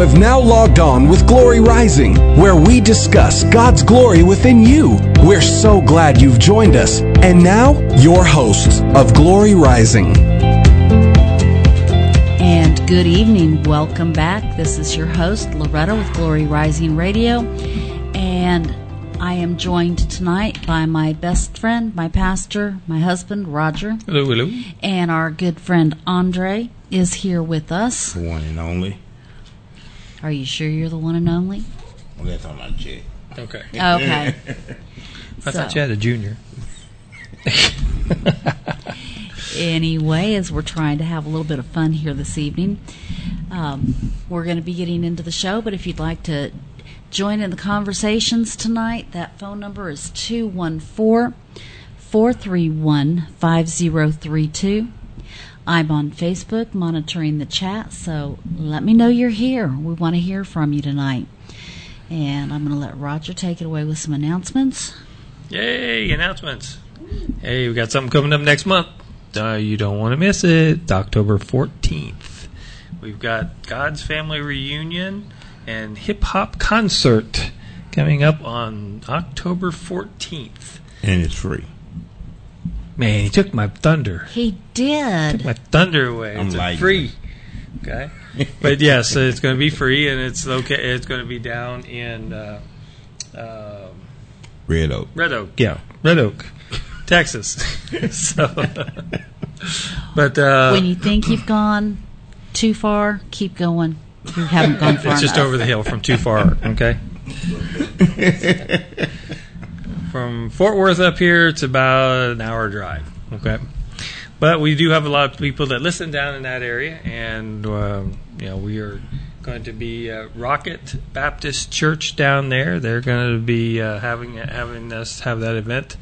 have now logged on with Glory Rising, where we discuss God's glory within you. We're so glad you've joined us. And now, your hosts of Glory Rising. And good evening. Welcome back. This is your host, Loretta with Glory Rising Radio. And I am joined tonight by my best friend, my pastor, my husband, Roger. Hello, hello. And our good friend, Andre, is here with us. One and only. Are you sure you're the one and only? Well, that's on my check. Okay. Okay. I So- thought you had a junior. Anyway, as we're trying to have a little bit of fun here this evening, um, we're going to be getting into the show. But if you'd like to join in the conversations tonight, that phone number is 214 431 5032. I'm on Facebook monitoring the chat, so let me know you're here. We want to hear from you tonight. And I'm going to let Roger take it away with some announcements. Yay, announcements. Hey, we got something coming up next month. Uh, you don't want to miss it. It's October 14th. We've got God's Family Reunion and Hip Hop Concert coming up on October 14th. And it's free. Man, he took my thunder. He did. Took My thunder away. I'm it's free. Okay. but yes, it's going to be free and it's okay. It's going to be down in uh, um Red Oak. Red Oak, yeah, Red Oak, Texas. so, but uh, when you think you've gone too far, keep going. You haven't gone far it's just enough. over the hill from too far. Okay. from Fort Worth up here, it's about an hour drive. Okay. But we do have a lot of people that listen down in that area, and um, you know we are going to be uh, Rocket Baptist Church down there. They're going to be uh, having having us have that event.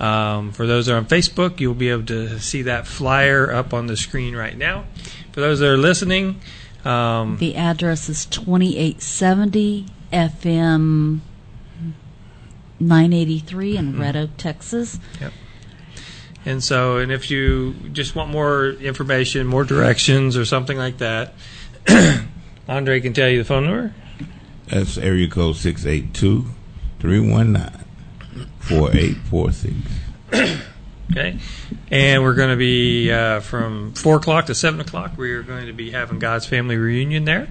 Um, for those that are on Facebook, you'll be able to see that flyer up on the screen right now. For those that are listening, um, The address is 2870 FM 983 Mm-hmm. in Red Oak, Texas. Yep. And so, and if you just want more information, more directions, or something like that, Andre can tell you the phone number. That's area code 682 319 4846. Okay. And we're going to be uh, from 4 o'clock to 7 o'clock. We are going to be having God's Family Reunion there.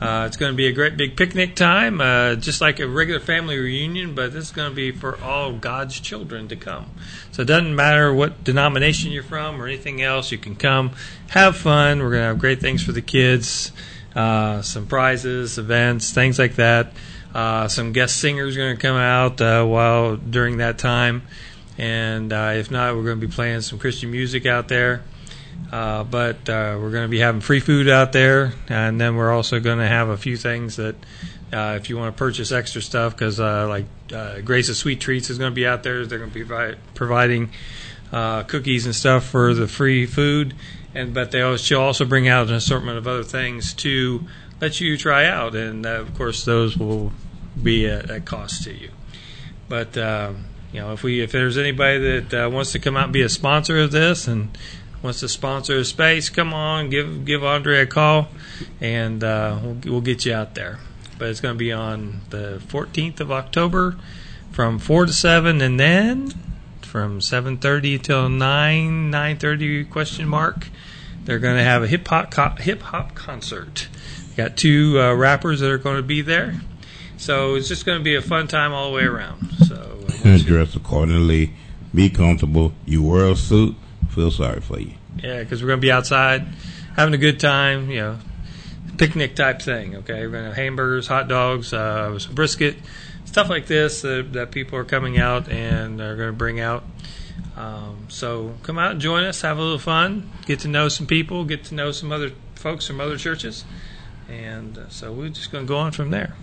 Uh, it's going to be a great big picnic time, uh, just like a regular family reunion, but this is going to be for all God's children to come. So it doesn't matter what denomination you're from or anything else, you can come, have fun. We're going to have great things for the kids, uh, some prizes, events, things like that. Uh, some guest singers are going to come out uh, while during that time, and uh, if not, we're going to be playing some Christian music out there. Uh, but uh, we're going to be having free food out there, and then we're also going to have a few things that, uh, if you want to purchase extra stuff, because uh, like uh, Grace of Sweet Treats is going to be out there. They're going to be provi- providing uh, cookies and stuff for the free food, and but they always, she'll also bring out an assortment of other things to let you try out, and of course those will be at, at cost to you. But um, you know, if we if there's anybody that wants to come out and be a sponsor of this and wants to sponsor a space, come on, give give Andre a call, and uh, we'll, we'll get you out there. But it's going to be on the 14th of October from four to seven, and then from 7:30 till 9 9:30 question mark. They're going to have a hip hop co- hip hop concert. Got two uh, rappers that are going to be there, so it's just going to be a fun time all the way around. So uh, dress accordingly. Be comfortable. You wear a suit. Feel sorry for you. Yeah, because we're going to be outside having a good time, you know, picnic type thing. Okay, we're going to have hamburgers, hot dogs, uh, some brisket, stuff like this that, that people are coming out and are going to bring out. Um, so come out and join us, have a little fun, get to know some people, get to know some other folks from other churches, and uh, so we're just going to go on from there.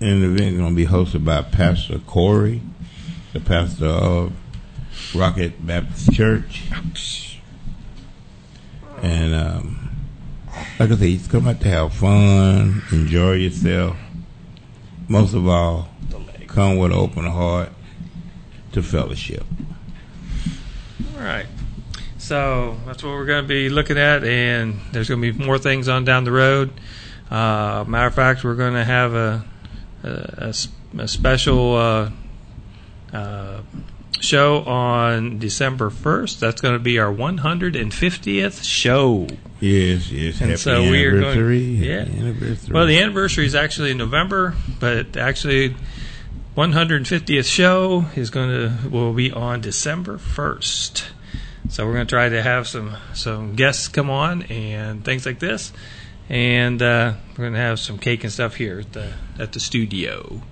And the event is going to be hosted by Pastor Corey, the pastor of Rocket Baptist Church. And um, like I said, you come out to have fun, enjoy yourself. Most of all, come with an open heart to fellowship. All right. So that's what we're going to be looking at, and there's going to be more things on down the road. Uh, matter of fact, we're going to have a a special uh, uh, show on December 1st. That's going to be our 150th show. Yes, yes. And happy so we are going- yeah. Anniversary. Well, the anniversary is actually in November, but actually 150th show is going to will be on December 1st. So we're going to try to have some some guests come on and things like this, and uh, we're going to have some cake and stuff here at the at the studio.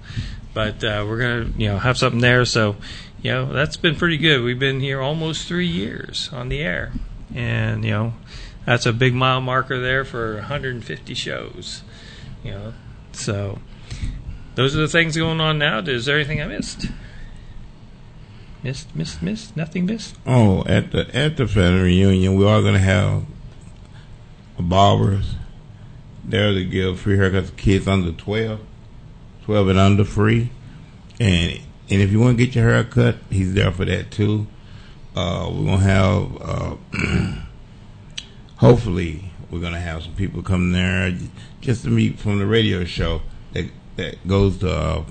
But uh, we're going to you know have something there. So you know that's been pretty good. We've been here almost three years on the air, and you know that's a big mile marker there for 150 shows. You know, so those are the things going on now. Is there anything I missed? Missed, missed, missed. Nothing missed. Oh, at the at the family reunion, we are going to have barbers there to give free haircuts to kids under 12, 12 and under free. And and if you want to get your hair cut, he's there for that too. Uh, we're gonna have uh, hopefully we're gonna have some people come there just to meet from the radio show that that goes to uh,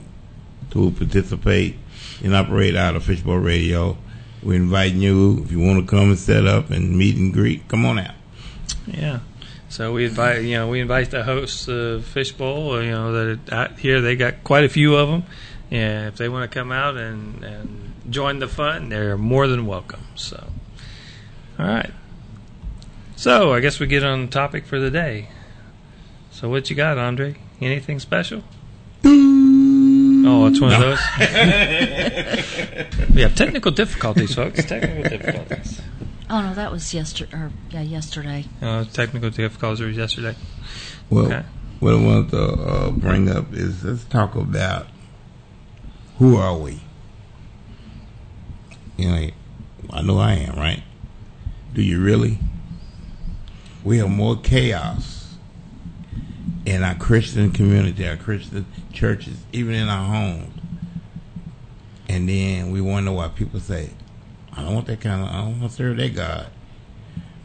to participate and operate out of Fishbowl Radio. We're inviting you if you want to come and set up and meet and greet. Come on out. Yeah. So we invite, you know, we invite the hosts of Fishbowl. You know, that out here they got quite a few of them, and if they want to come out and and join the fun, they're more than welcome. So, all right. So I guess we get on the topic for the day. So what you got, Andre? Anything special? Oh, it's one of those. we have technical difficulties, folks. Technical difficulties. Oh no, that was yesterday. Or yeah, yesterday. Uh, technical difficulties was yesterday. Well, Okay. what I want to uh, bring up is let's talk about who are we. You know, I know I am, right? Do you really? We have more chaos in our Christian community, our Christian churches, even in our homes. And then we wonder why people say, I don't want that kind of, I don't want to serve that God.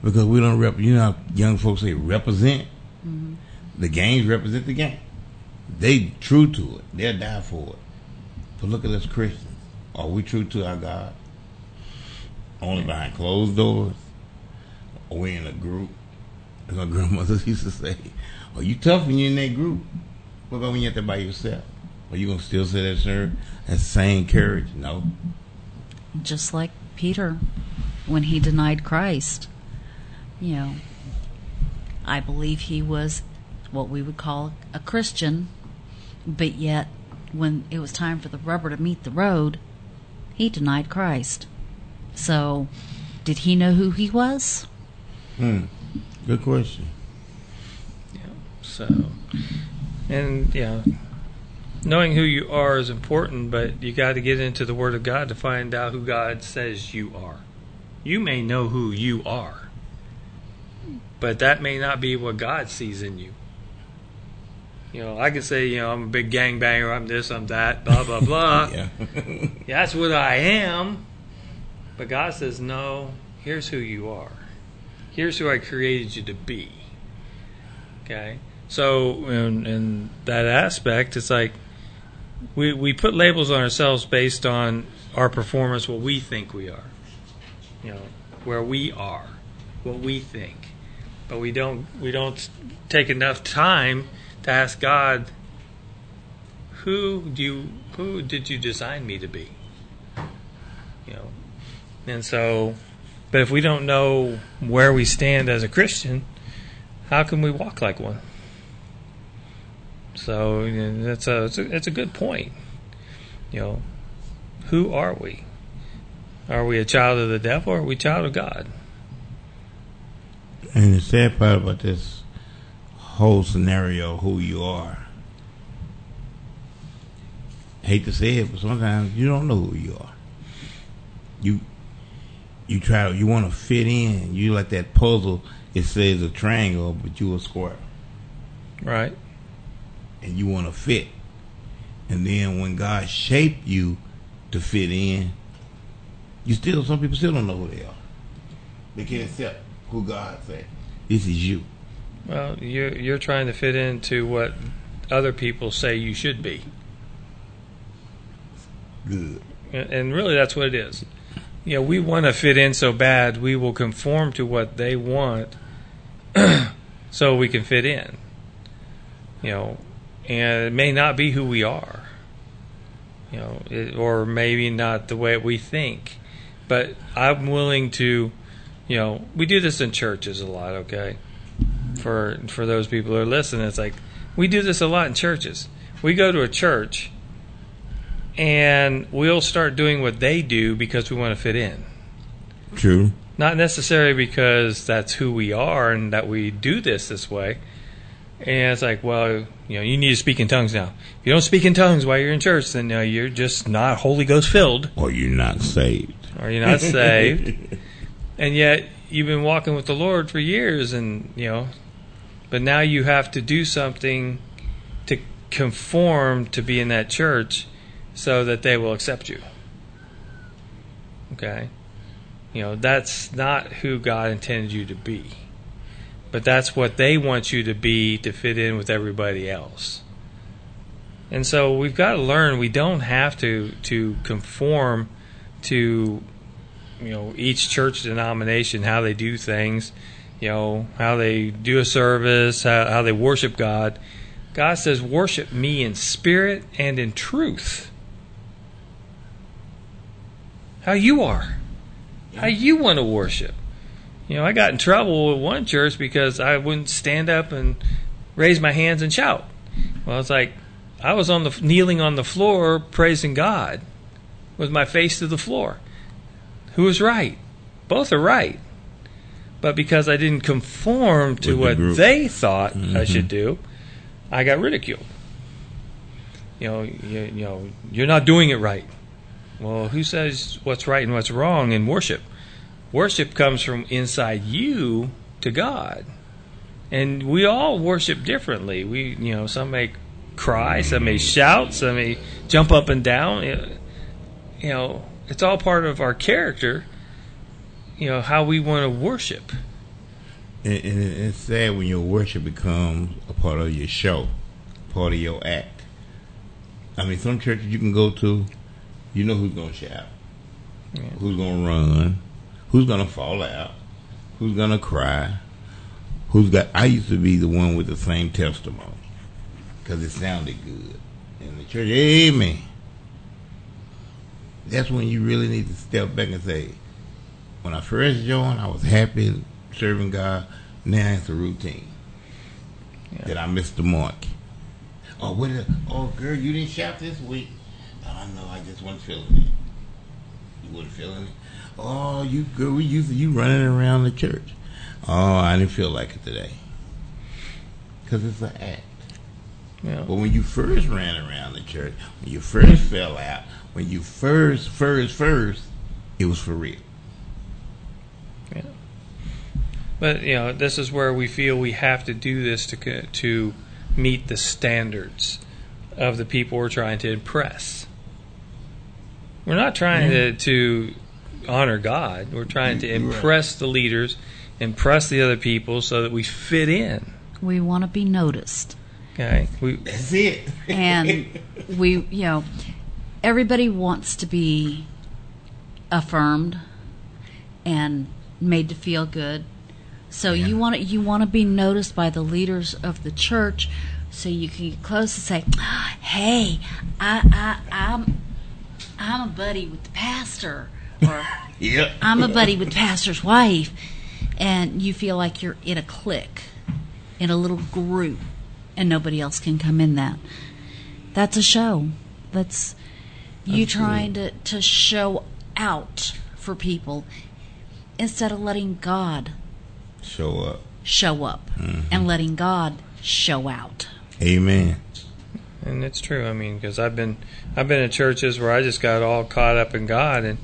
Because we don't rep, you know, how young folks say represent. Mm-hmm. The games represent the game. They true to it. They'll die for it. Look at us Christians. Are we true to our God? Only behind closed doors? Are we in a group? As my grandmother used to say, Are you tough when you're in that group? What about when you're out there by yourself? Are you gonna still say that, sir? That same courage? No. Just like Peter, when he denied Christ. You know, I believe he was what we would call a Christian, but yet when it was time for the rubber to meet the road, he denied Christ. So, did he know who he was? Hmm. Good question. Yeah. So, and yeah, knowing who you are is important, but you got to get into the Word of God to find out who God says you are. You may know who you are, but that may not be what God sees in you. You know, I can say, you know, I'm a big gangbanger, I'm this, I'm that, blah, blah, blah. Yeah. Yeah, that's what I am. But God says, no, here's who you are. Here's who I created you to be. Okay? So, in, in that aspect, it's like we, we put labels on ourselves based on our performance, what we think we are. You know, where we are, what we think. But we don't we don't take enough time to ask God, who do you who did you design me to be? You know. And so but if we don't know where we stand as a Christian, how can we walk like one? So you know, that's a it's, a a good point. You know, who are we? Are we a child of the devil or are we a child of God? And the sad part about this whole scenario, who you are, hate to say it, but sometimes you don't know who you are. You you try you want to fit in. You like that puzzle. It says a triangle, but you a square, Right? and you want to fit. And then when God shaped you to fit in, you still some people still don't know who they are. They can't accept who God said. This is you. Well, you're you're trying to fit into what other people say you should be, Good. and and really that's what it is. You know, we want to fit in so bad, we will conform to what they want, so we can fit in. You know, and it may not be who we are. You know, it, or maybe not the way we think, but I'm willing to. You know, we do this in churches a lot. Okay, for for those people who are listening, it's like we do this a lot in churches. We go to a church and we'll start doing what they do because we want to fit in. True. Not necessarily because that's who we are and that we do this this way. And it's like, well, you know, you need to speak in tongues now. If you don't speak in tongues while you're in church, then uh, you're just not Holy Ghost filled, Or you're not saved. or you're not saved. and yet you've been walking with the Lord for years, and you know, but now you have to do something to conform to be in that church, so that they will accept you. Okay, you know that's not who God intended you to be, but that's what they want you to be to fit in with everybody else. And so we've got to learn we don't have to to conform to you know each church denomination how they do things you know how they do a service how, how they worship god. God says worship me in spirit and in truth. How you are. How you want to worship. You know i got in trouble with one church because i wouldn't stand up and raise my hands and shout. Well it's like i was on the kneeling on the floor praising god with my face to the floor. Who was right. Both are right. But because I didn't conform to With what they thought I Mhm. should do, I got ridiculed. You know, you, you know, you're not doing it right. Well, who says what's right and what's wrong in worship? Worship comes from inside you to God. And we all worship differently. We, you know, some may cry, some may shout, some may jump up and down. You know, it's all part of our character. You know how we want to worship. And, and it's sad when your worship becomes a part of your show, part of your act. I mean, some churches you can go to, you know who's going to shout, Yeah. who's going to run, who's going to fall out, who's going to cry, who's got. I used to be the one with the same testimony because it sounded good in the church. Amen. That's when you really need to step back and say, when I first joined, I was happy serving God. Now it's a routine. Yeah. That I missed the mark. Oh, what? Oh, girl, you didn't shout this week. Oh, know. I just wasn't feeling it. You wasn't feeling it. Oh, you girl, we used to you running around the church. Oh, I didn't feel like it today. Cause it's an act. Know, But when you first ran around the church, when you first fell out, when you first, first, first, it was for real. But you know, this is where we feel we have to do this to to meet the standards of the people we're trying to impress. We're not trying to, mm-hmm. to honor God. We're trying to You're right. impress the leaders, impress the other people, so that we fit in. We want to be noticed. Okay, we That's it. and we you know everybody wants to be affirmed and made to feel good so Yeah. you want to you want to be noticed by the leaders of the church so you can get close and say hey i i i'm i'm a buddy with the pastor or yep. i'm a buddy with the pastor's wife and you feel like you're in a clique in a little group and nobody else can come in that that's a show that's you trying to, to show out for people instead of letting god Show up. show up and letting god show out Amen. And it's true. I mean, because I've been I've been in churches where I just got all caught up in God, and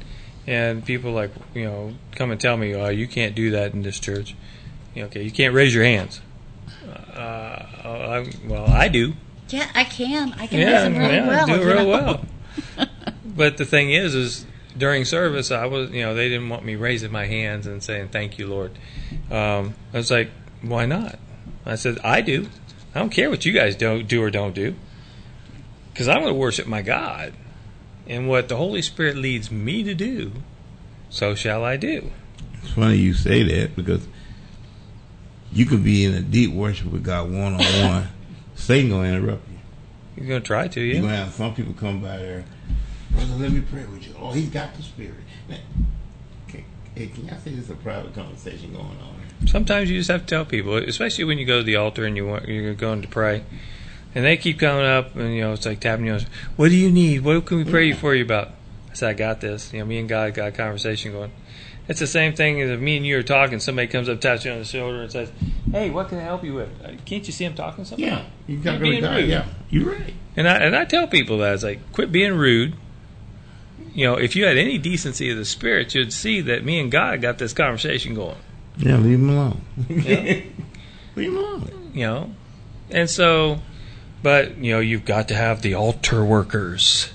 and people like you know come and tell me, oh, you can't do that in this church. You know, okay, you can't raise your hands. Uh, I, well, I do. yeah i can i can Yeah, raise them really yeah, well do you real know. well. But the thing is, is during service, I was, you know, they didn't want me raising my hands and saying "Thank you, Lord." Um, I was like, "Why not?" I said, I do. I don't care what you guys don't do or don't do, because I'm going to worship my God, and what the Holy Spirit leads me to do, so shall I do. It's funny you say that because you could be in a deep worship with God one on one. Satan gonna interrupt you. You're going to try to, yeah. You're gonna have some people come by there, brother. Let me pray with you. Oh, he's got the spirit. Now, can, hey, can y'all say this is a private conversation going on? here? Sometimes you just have to tell people, especially when you go to the altar and you want you're going to pray, and they keep coming up and you know it's like tapping you. on What do you need? What can we pray for you about? I said, I got this. You know, me and God got a conversation going. It's the same thing as if me and you are talking. Somebody comes up, taps you on the shoulder, and says, "Hey, what can I help you with?" Uh, Can't you see I'm talking to somebody? Yeah, you You're got to rude. Yeah, you're right. And I and I tell people that it's like, quit being rude. You know, if you had any decency of the spirit, you'd see that me and God got this conversation going. Yeah, leave him alone. Yeah. leave him alone. you know and so but you know you've got to have the altar workers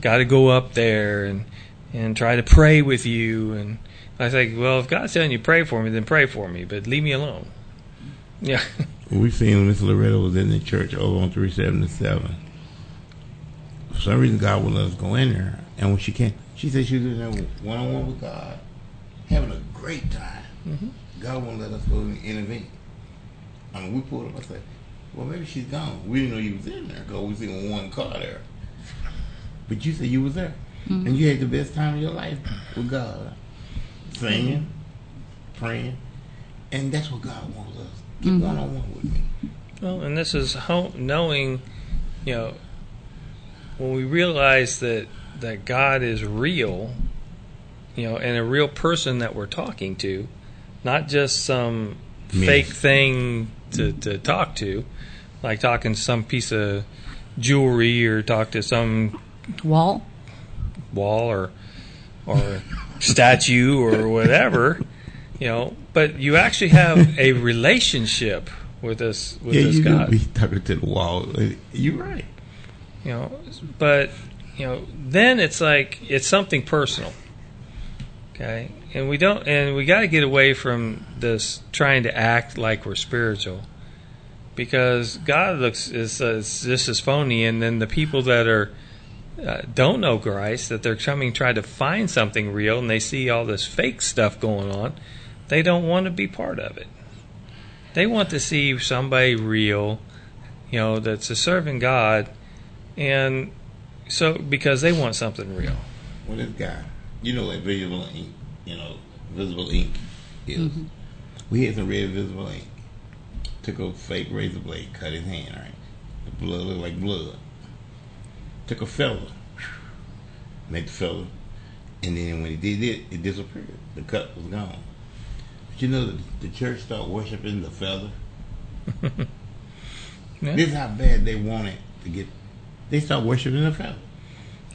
got to go up there and and try to pray with you and i think well if god's telling you pray for me then pray for me but leave me alone yeah We've seen Miss Loretta was in the church over on three seventy seven. For some reason, God wouldn't let us go in there, and when she came, she said she was in there one on one with God, having a great time. Mhm. God won't let us go and intervene. I mean, we pulled up. I said, "Well, maybe she's gone. We didn't know you was in there because we seen one car there." But you said you was there, mm-hmm. and you had the best time of your life with God, singing, mm-hmm. praying, and that's what God wants us. Get mm-hmm. one on one with me. well and this is how knowing you know when we realize that that god is real you know and a real person that we're talking to not just some Myth. fake thing to, to talk to like talking to some piece of jewelry or talk to some wall, wall or or statue or whatever you know but you actually have a relationship with this with yeah, this you god could be talking to the wall. You're right. you know but you know then it's like it's something personal. Okay? And we don't and we got to get away from this trying to act like we're spiritual. Because god looks is this is phony and then the people that are uh, don't know Christ that they're coming try to find something real and they see all this fake stuff going on they don't want to be part of it. They want to see somebody real you know that's a serving God and so because they want something real Well, this guy, you know what visible ink, you know, visible ink is. Mm-hmm. We had some red visible ink. Took a fake razor blade, cut his hand, right? The blood looked like blood. Took a feather, made the feather, and then when he did it, it disappeared. The cut was gone. But you know, the, the church started worshiping the feather. Yeah. This is how bad they wanted to get. They start worshiping the feather.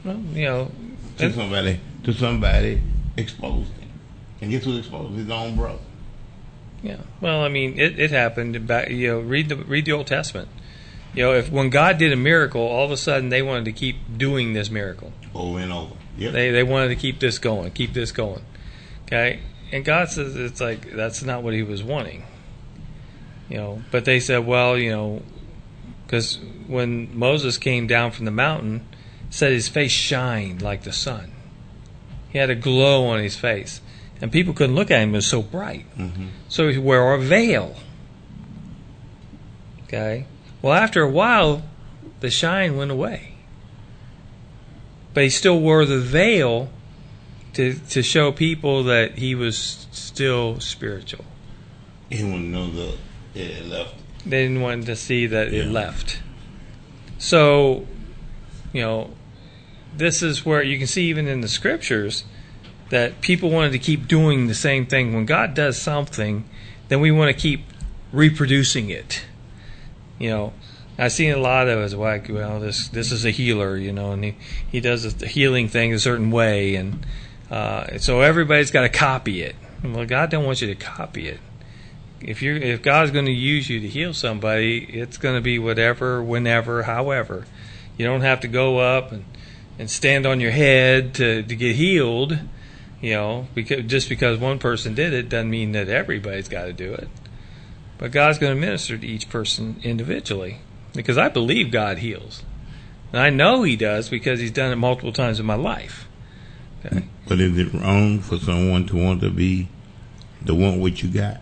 well you know to somebody to somebody exposed him. And guess who exposed his own brother? Yeah. Well, I mean, it, it happened back. You know, read the read the Old Testament. You know, if when God did a miracle, all of a sudden they wanted to keep doing this miracle. Over and over. Yep. They they wanted to keep this going, keep this going. Okay, and God says it's like that's not what He was wanting. You know, but they said, well, you know, because when Moses came down from the mountain, said his face shined like the sun. He had a glow on his face, and people couldn't look at him; it was so bright. hmm So he wore a veil. Okay. Well, after a while, the shine went away. But he still wore the veil to to show people that he was still spiritual. He wanted to know the it left. They didn't want to see that it left. So, you know, this is where you can see even in the scriptures that people wanted to keep doing the same thing. When God does something, then we want to keep reproducing it. You know, I've seen a lot of it as like, well, this this is a healer, you know, and he, he does the healing thing a certain way, and uh, so everybody's got to copy it. Well, God don't want you to copy it. If you if God's going to use you to heal somebody, it's going to be whatever, whenever, however. You don't have to go up and, and stand on your head to, to get healed. You know, because just because one person did it doesn't mean that everybody's got to do it. but God's going to minister to each person individually because I believe God heals. And I know He does because He's done it multiple times in my life. Okay. But is it wrong for someone to want to be the one what you got?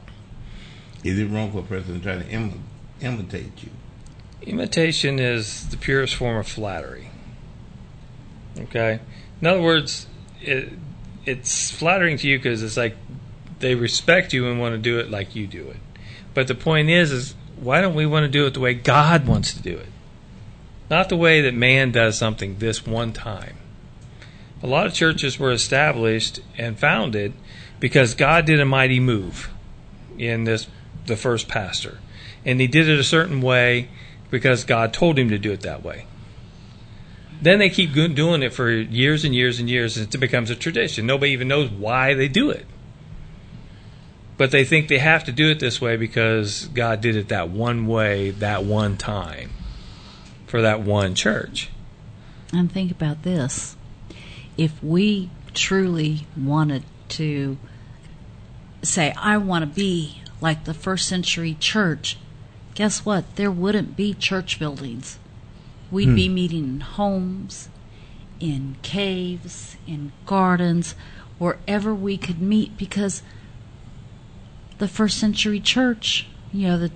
Is it wrong for a person to try to Im- imitate you? Imitation is the purest form of flattery. Okay? In other words, it, it's flattering to you because it's like they respect you and want to do it like you do it. But the point is, is why don't we want to do it the way God wants to do it? Not the way that man does something this one time. A lot of churches were established and founded because God did a mighty move in this the first pastor. And he did it a certain way because God told him to do it that way. Then they keep doing it for years and years and years and it becomes a tradition. Nobody even knows why they do it. But they think they have to do it this way because God did it that one way, that one time, for that one church. And think about this if we truly wanted to say, I want to be like the first century church, guess what? There wouldn't be church buildings. We'd hmm. be meeting in homes, in caves, in gardens, wherever we could meet because the first century church, you know, the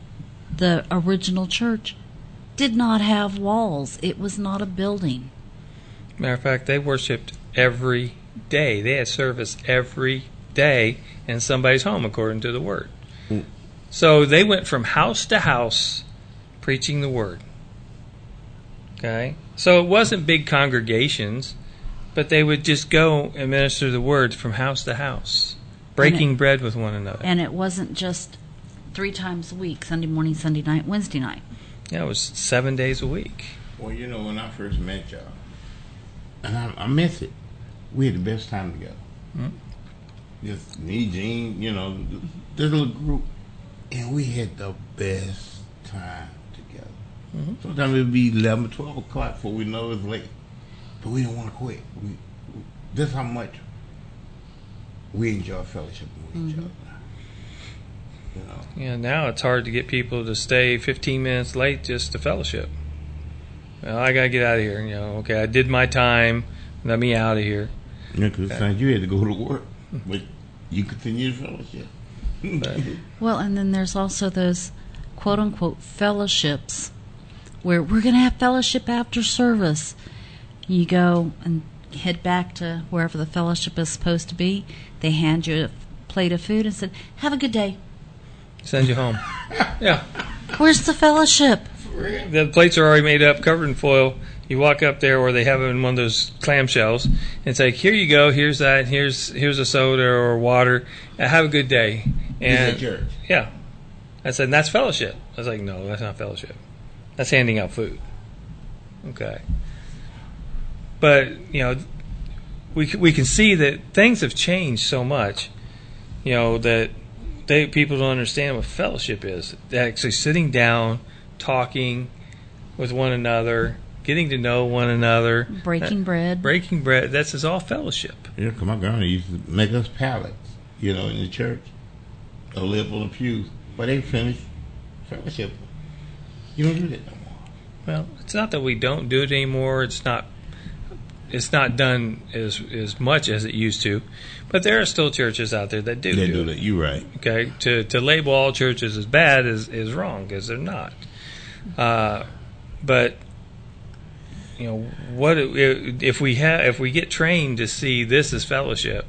the original church did not have walls. It was not a building. Matter of fact, they worshipped every day. They had service every day in somebody's home, according to the word. So they went from house to house preaching the word. Okay? So it wasn't big congregations, but they would just go and minister the word from house to house, breaking it, bread with one another. And it wasn't just three times a week Sunday morning, Sunday night, Wednesday night. Yeah, it was seven days a week. Well, you know, when I first met y'all, and I, I miss it, we had the best time together. Mm-hmm. Just me, Gene, you know, this little group, and we had the best time Mm-hmm. Sometimes it'd be 11, 12 o'clock before we know it's late. But we don't want to quit. We, we, this how much we enjoy fellowship with mm-hmm. each other. You know? Yeah, now it's hard to get people to stay 15 minutes late just to fellowship. Well, I got to get out of here. You know, okay, I did my time. Let me out of here. Yeah, because you had to go to work, but you continue to fellowship. well, and then there's also those quote unquote fellowships where we're going to have fellowship after service. You go and head back to wherever the fellowship is supposed to be. They hand you a plate of food and said, "Have a good day." Send you home. yeah. Where's the fellowship? The plates are already made up, covered in foil. You walk up there where they have them in one of those clamshells, and it's like, "Here you go. Here's that. Here's here's a soda or water. Have a good day." And church. yeah, I said, "That's fellowship." I was like, "No, that's not fellowship." That's handing out food. Okay. But, you know, we, we can see that things have changed so much, you know, that they people don't understand what fellowship is. They Actually sitting down, talking with one another, getting to know one another, breaking uh, bread, breaking bread. That's is all fellowship. Yeah, come on, God used to make us pallets, you know, in the church, or live on the pews, but they finished fellowship. You don't do that no more. Well, it's not that we don't do it anymore. It's not. It's not done as as much as it used to, but there are still churches out there that do. They do, do that. You're right. Okay, to to label all churches as bad is is wrong because they're not. Uh, but you know what if we have if we get trained to see this as fellowship,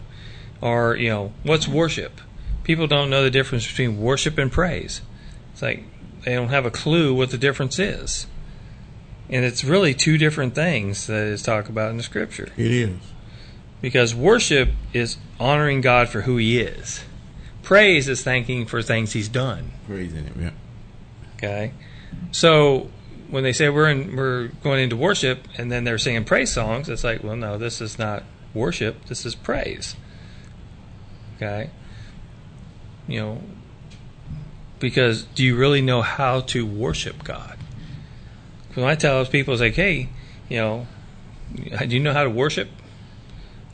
or you know what's worship? People don't know the difference between worship and praise. It's like they don't have a clue what the difference is. And it's really two different things that is talked about in the scripture. It is. Because worship is honoring God for who he is. Praise is thanking for things he's done. Praising him, yeah. Okay. So when they say we're in, we're going into worship and then they're singing praise songs, it's like, well, no, this is not worship. This is praise. Okay. You know, because do you really know how to worship God? When I tell those people, it's like, hey, you know, do you know how to worship?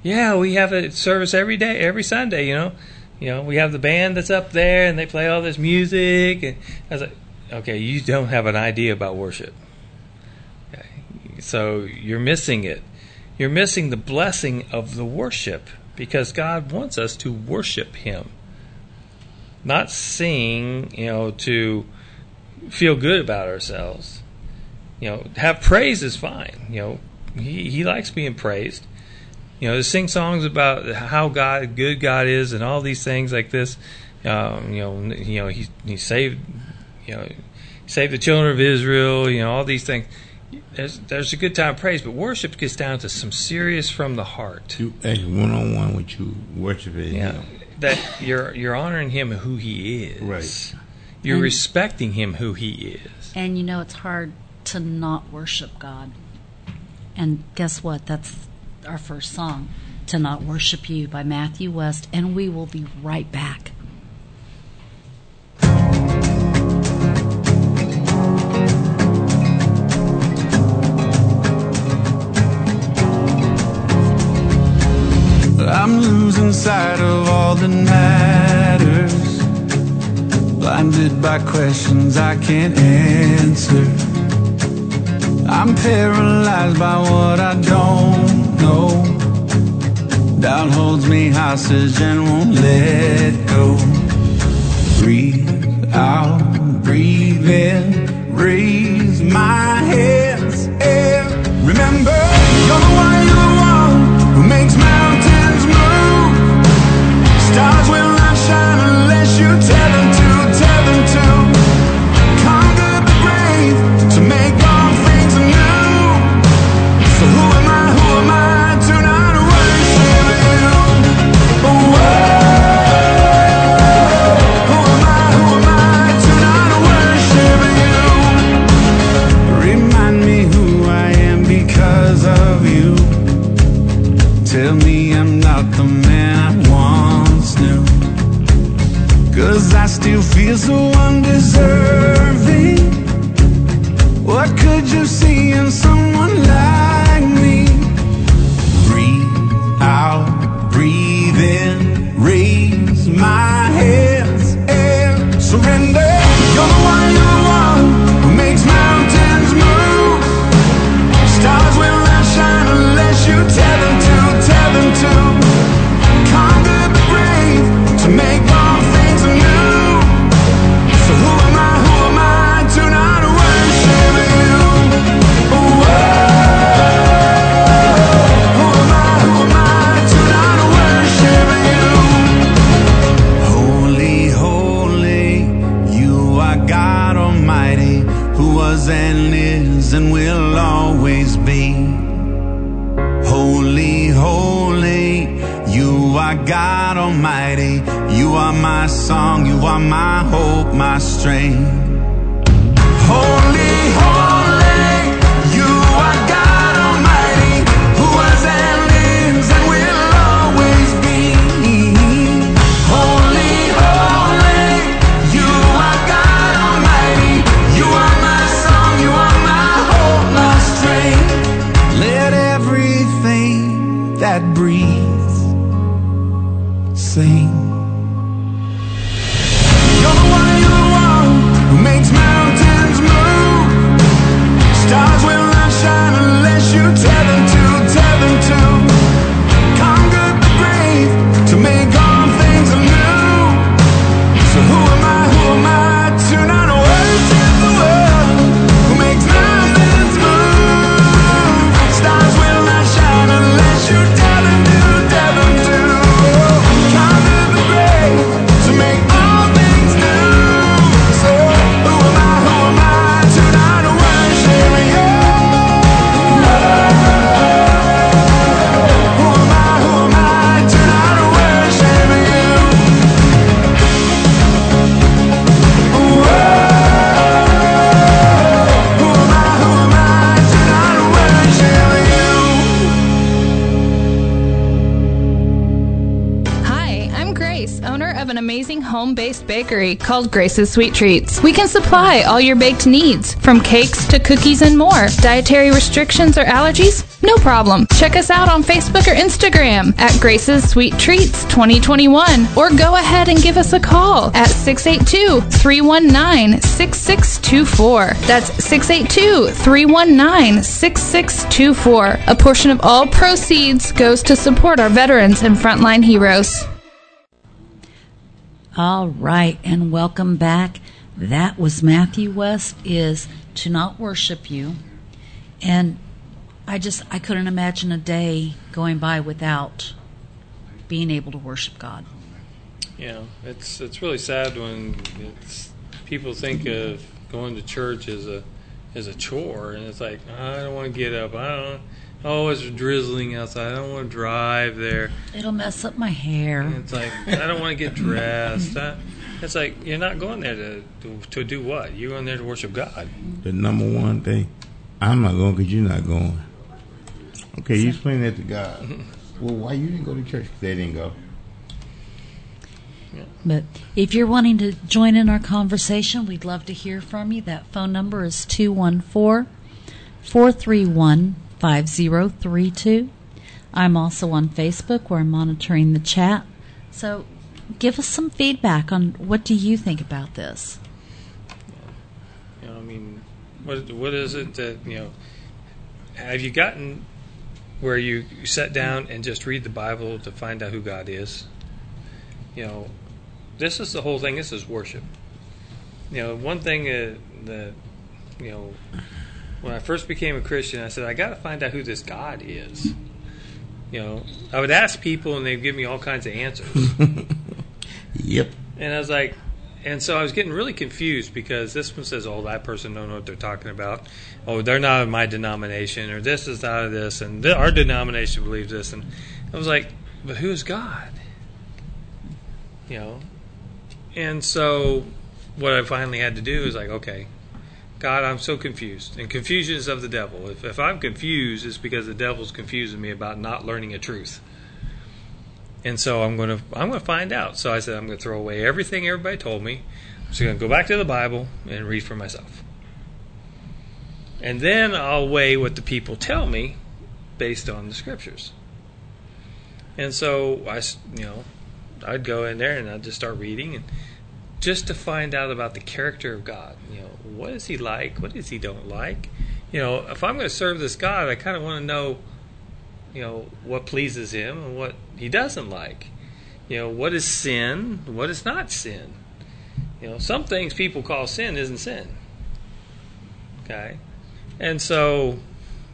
Yeah, we have a service every day, every Sunday, you know. You know, we have the band that's up there and they play all this music. And I was like, okay, you don't have an idea about worship. Okay. So you're missing it. You're missing the blessing of the worship because God wants us to worship Him, not sing, you know, to feel good about ourselves. You know, have praise is fine. You know, He He likes being praised. You know, to sing songs about how God good God is and all these things like this. Um, you know, you know, He He saved, you know, saved the children of Israel. You know, all these things there's there's a good time of praise, but worship gets down to some serious from the heart. You one on one with you worshiping. Yeah, Him. That you're you're honoring him who he is. Right. You're And- respecting him who he is. And you know, it's hard to not worship God. And guess what? That's our first song, To Not Worship You by Matthew West. And we will be right back. I'm losing sight of all that matters. Blinded by questions I can't answer. I'm paralyzed by what I don't know. Doubt holds me hostage and won't let go. Breathe out, breathe in, raise my hands and remember Stars will not shine unless you tell them to, Cause I still feel so undeserving. What could you see in someone like my hope, my strength. Bakery called Grace's Sweet Treats. We can supply all your baked needs, from cakes to cookies and more. Dietary restrictions or allergies? No problem. Check us out on Facebook or Instagram at Grace's Sweet Treats 2021 or go ahead and give us a call at 682 319 6624. That's 682 319 6624. A portion of all proceeds goes to support our veterans and frontline heroes. All right, and welcome back. That was Matthew West is to not worship you. And I just I couldn't imagine a day going by without being able to worship God. Know, it's it's really sad when it's people think of going to church as a as a chore, and it's like oh, I don't want to get up. I don't. Oh, it's drizzling outside. I don't want to drive there. It'll mess up my hair. And it's like I don't want to get dressed. I, it's like you're not going there to, to to do what? You're going there to worship God. The number one thing, I'm not going because you're not going. Okay, you explain that to God. well, why you didn't go to church? they didn't go. But if you're wanting to join in our conversation, we'd love to hear from you. That phone number is 214 431 5032. I'm also on Facebook where I'm monitoring the chat. So give us some feedback on what do you think about this? You know, I mean, what what is it that you know? Have you gotten where you, sit down and just read the Bible to find out who God is? You know, this is the whole thing. This is worship. You know, one thing uh, that you know, when I first became a Christian, I said I got to find out who this God is. You know, I would ask people, and they'd give me all kinds of answers. Yep. And I was like, and so I was getting really confused because this one says, "Oh, that person don't know what they're talking about. Oh, they're not of my denomination, or this is not of this, and th- our denomination believes this." And I was like, "But who's God?" You know. And so, what I finally had to do is like, okay, God, I'm so confused, and confusion is of the devil. If if I'm confused, it's because the devil's confusing me about not learning a truth and so I'm going to I'm going to find out. So I said I'm going to throw away everything everybody told me. I'm just going to go back to the Bible and read for myself. And then I'll weigh what the people tell me based on the scriptures. And so I, you know, I'd go in there and I'd just start reading and just to find out about the character of God. You know, what is he like? What is he don't like? You know, if I'm going to serve this God, I kind of want to know you know what pleases him and what he doesn't like you know what is sin what is not sin you know some things people call sin isn't sin okay and so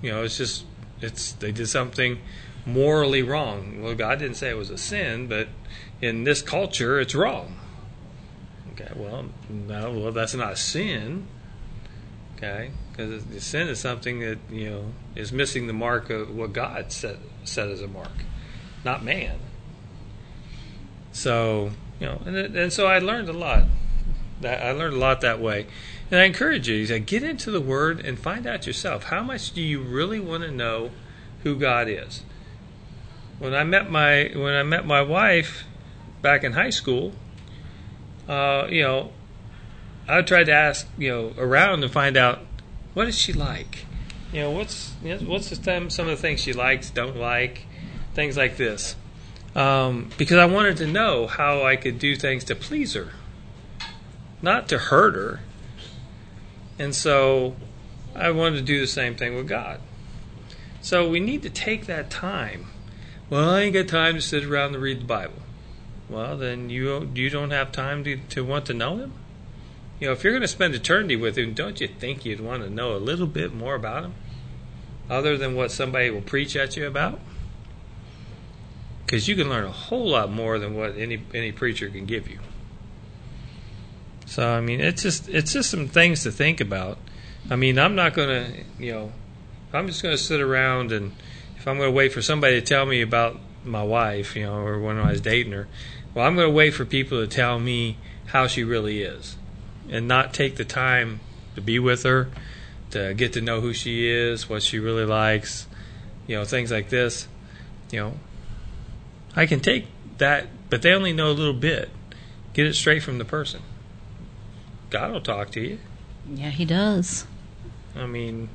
you know it's just it's they did something morally wrong well god didn't say it was a sin but in this culture it's wrong okay well no well that's not sin. Okay because sin is something that you know is missing the mark of what god set set as a mark not man. So you know and, and so i learned a lot. That i learned a lot that way. And i encourage you to get into the word and find out yourself. How much do you really want to know who god is? When i met my when i met my wife back in high school uh, you know I tried to ask, you know, around and find out what is she like. You know, what's what's the time, some of the things she likes, don't like, things like this. Um, because I wanted to know how I could do things to please her, not to hurt her. And so I wanted to do the same thing with God. So we need to take that time. Well, I ain't got time to sit around and read the Bible. Well, then you you don't have time to, to want to know Him. You know, if you're going to spend eternity with him, don't you think you'd want to know a little bit more about him? Other than what somebody will preach at you about? Because you can learn a whole lot more than what any any preacher can give you. So I mean, it's just it's just some things to think about. I mean, I'm not going to, you know, I'm just going to sit around and if I'm going to wait for somebody to tell me about my wife, you know, or when I was dating her, well, I'm going to wait for people to tell me how she really is and not take the time to be with her, to get to know who she is, what she really likes, you know, things like this. You know, I can take that, but they only know a little bit. Get it straight from the person. God will talk to you. Yeah, he does. I mean,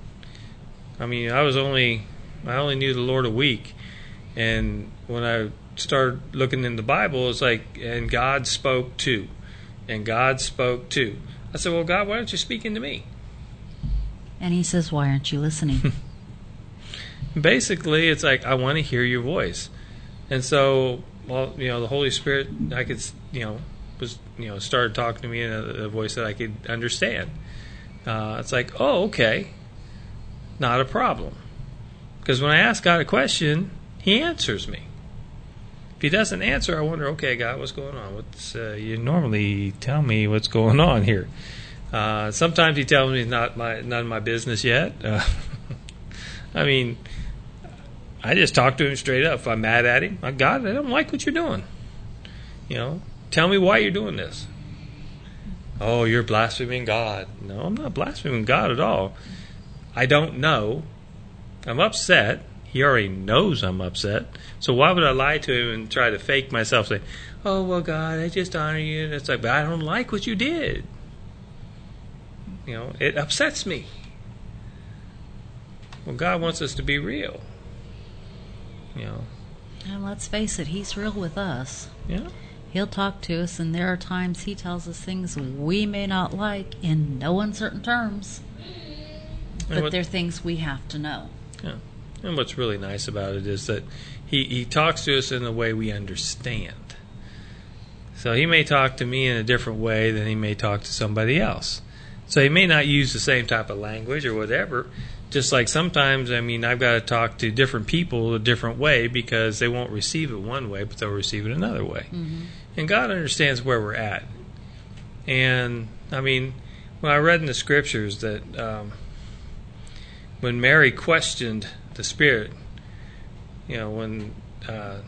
I mean, I was only, I only knew the Lord a week, and when I started looking in the Bible, it's like, and God spoke to, and God spoke to. I said, well, God, why aren't you speaking to me? And he says, Why aren't you listening? Basically, it's like I want to hear your voice, and so, well, you know, the Holy Spirit, I could, you know, was, you know, started talking to me in a, a voice that I could understand. Uh, it's like, oh, okay, not a problem. Because when I ask God a question, He answers me. If He doesn't answer, I wonder, okay, God, what's going on? What's uh, you normally tell me what's going on here? Uh, sometimes He tells me not my none of my business yet. Uh, I mean, I just talk to Him straight up. If I'm mad at Him, I God, I don't like what you're doing. You know, tell me why you're doing this. Oh, you're blaspheming God. No, I'm not blaspheming God at all. I don't know. I'm upset. He already knows I'm upset. So why would I lie to him and try to fake myself? Say, "Oh well, God, I just honor you." And it's like, but I don't like what you did. You know, it upsets me. Well, God wants us to be real. You know, and let's face it, he's real with us. yeah. He'll talk to us, and there are times he tells us things we may not like in no uncertain terms, but what- they're things we have to know. Yeah. And what's really nice about it is that he, he talks to us in the way we understand. So he may talk to me in a different way than he may talk to somebody else. So he may not use the same type of language or whatever. Just like sometimes, I mean, I've got to talk to different people a different way because they won't receive it one way, but they'll receive it another way. And God understands where we're at. And I mean, when I read in the scriptures that um, when Mary questioned the Spirit, you know, when uh,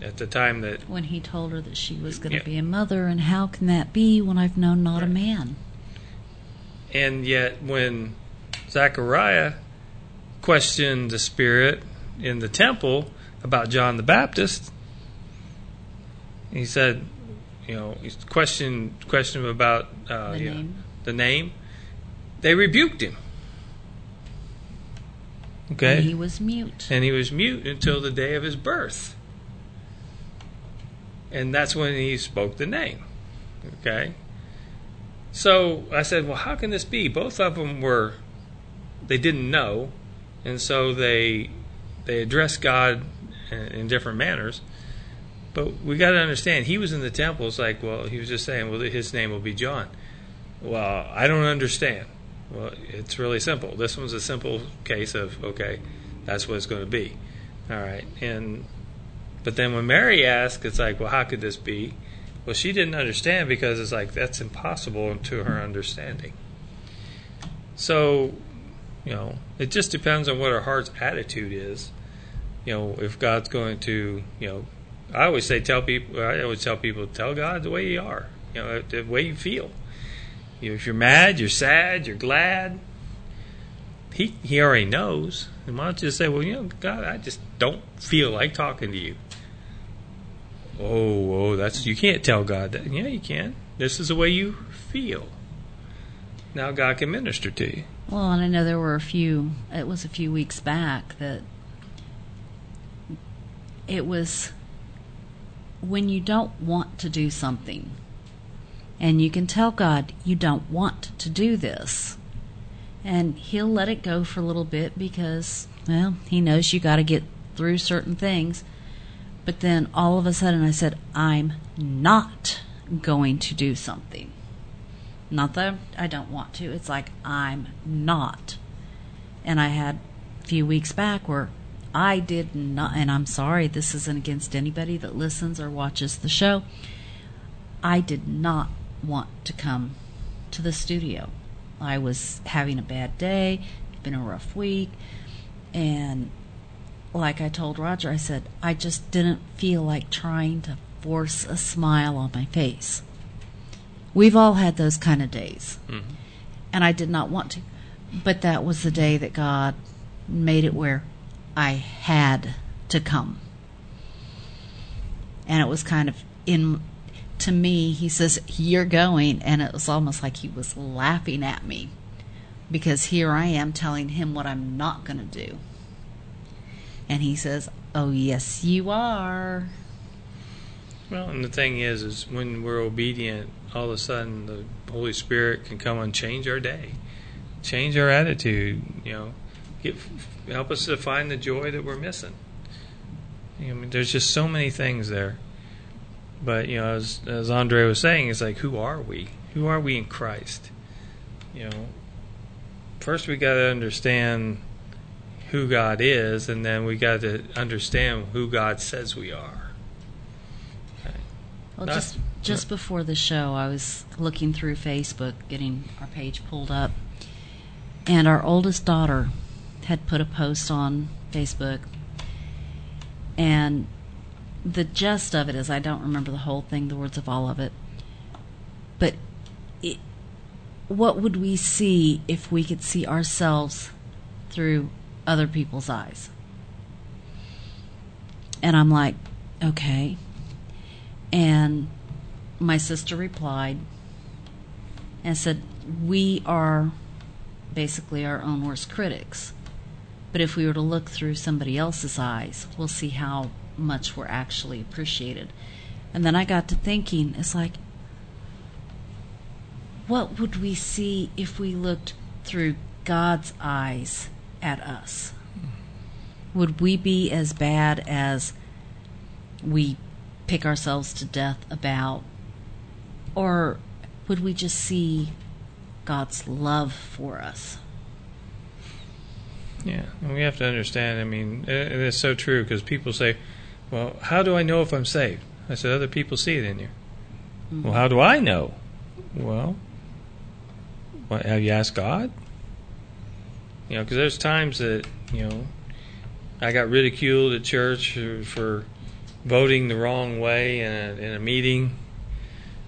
at the time that When he told her that she was going to Yeah. be a mother, and how can that be when I've known not a man? And yet, when Zechariah questioned the Spirit in the temple about John the Baptist, he said, you know, he questioned questioned him about uh, The know, name. the name. They rebuked him. Okay, And he was mute. and he was mute until the day of his birth. And that's when he spoke the name. Okay? So I said, well, how can this be? Both of them were, they didn't know, and so they they addressed God in, in different manners. But we got to understand, he was in the temple. It's like, well, he was just saying, well, his name will be John. Well, I don't understand. Well, it's really simple. This one's a simple case of okay, that's what it's going to be. All right, and but then when Mary asked, it's like, well, how could this be? Well, she didn't understand because it's like that's impossible to her understanding. So, you know, it just depends on what our heart's attitude is. You know, if God's going to, you know, I always say, tell people. I always tell people, tell God the way you are. You know, the way you feel. If you're mad, you're sad, you're glad. He he already knows. And why don't you just say, well, you know, God, I just don't feel like talking to you. Oh, oh, that's you can't tell God that. Yeah, you can. This is the way you feel. Now God can minister to you. Well, and I know there were a few, it was a few weeks back that it was when you don't want to do something and you can tell God you don't want to do this. And He'll let it go for a little bit because, well, He knows you got to get through certain things. But then all of a sudden I said, I'm not going to do something. Not that I don't want to. It's like I'm not. And I had a few weeks back where I did not, and I'm sorry, this isn't against anybody that listens or watches the show. I did not want to come to the studio. I was having a bad day, it's been a rough week, and like I told Roger, I said, I just didn't feel like trying to force a smile on my face. We've all had those kind of days. Mm-hmm. And I did not want to. But that was the day that God made it where I had to come. And it was kind of in to me, he says, You're going. And it was almost like he was laughing at me because here I am telling him what I'm not going to do. And he says, Oh, yes, you are. Well, and the thing is, is when we're obedient, all of a sudden the Holy Spirit can come and change our day, change our attitude. You know, get, help us to find the joy that we're missing. You know, I mean, there's just so many things there. But you know, as as Andre was saying, it's like, who are we? Who are we in Christ? You know, first we got to understand who God is, and then we got to understand who God says we are. Okay. Well, just just before the show, I was looking through Facebook, getting our page pulled up, and our oldest daughter had put a post on Facebook, and the gist of it is I don't remember the whole thing, the words of all of it, but it, what would we see if we could see ourselves through other people's eyes? And I'm like, okay. And my sister replied and said, We are basically our own worst critics. But if we were to look through somebody else's eyes, we'll see how much we're actually appreciated. And then I got to thinking, it's like, what would we see if we looked through God's eyes at us? Would we be as bad as we pick ourselves to death about? Or would we just see God's love for us? Yeah, and we have to understand. I mean, and it's so true because people say, "Well, how do I know if I'm saved?" I said, "Other people see it in you." Well, how do I know? Well, what, have you asked God? You know, because there's times that you know I got ridiculed at church for- voting the wrong way in a, in a meeting.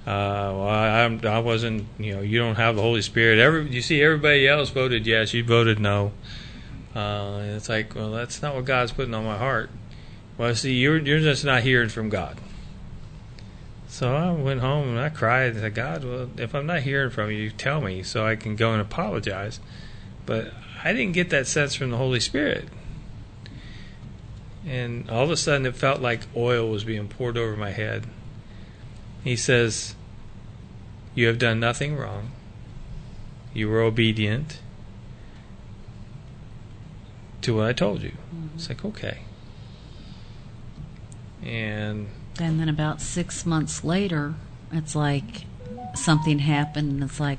Uh, well, I, I wasn't. You know, you don't have the Holy Spirit. Every you see, everybody else voted yes. You voted no. Uh, it's like, well, that's not what God's putting on my heart. Well, see, you're you're just not hearing from God. So I went home and I cried and said, God, well, if I'm not hearing from you, tell me so I can go and apologize. But I didn't get that sense from the Holy Spirit. And all of a sudden, it felt like oil was being poured over my head. He says, You have done nothing wrong. You were obedient to what I told you. It's like, okay. And And then about six months later, it's like something happened, and it's like,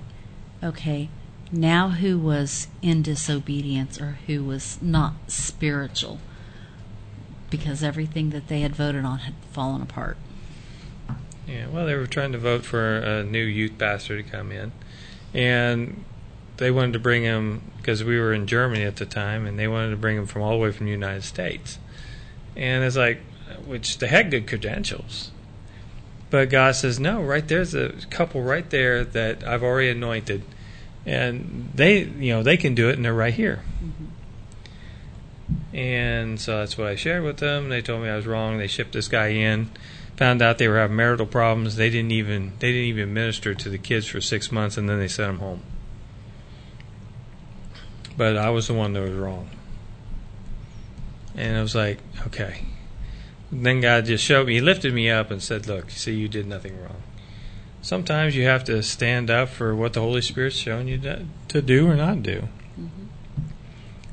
okay, now who was in disobedience or who was not spiritual? Because everything that they had voted on had fallen apart. Yeah, well, they were trying to vote for a new youth pastor to come in, and they wanted to bring him because we were in Germany at the time, and they wanted to bring him from all the way from the United States. And it's like, which they had good credentials, but God says no. Right there's a couple right there that I've already anointed, and they, you know, they can do it, and they're right here. And so that's what I shared with them. They told me I was wrong. They shipped this guy in found out they were having marital problems. They didn't even they didn't even minister to the kids for six months, and then they sent them home. But I was the one that was wrong, and I was like, okay. Then God just showed me. He lifted me up and said, "Look, see, you did nothing wrong. Sometimes you have to stand up for what the Holy Spirit's showing you to, to do or not do.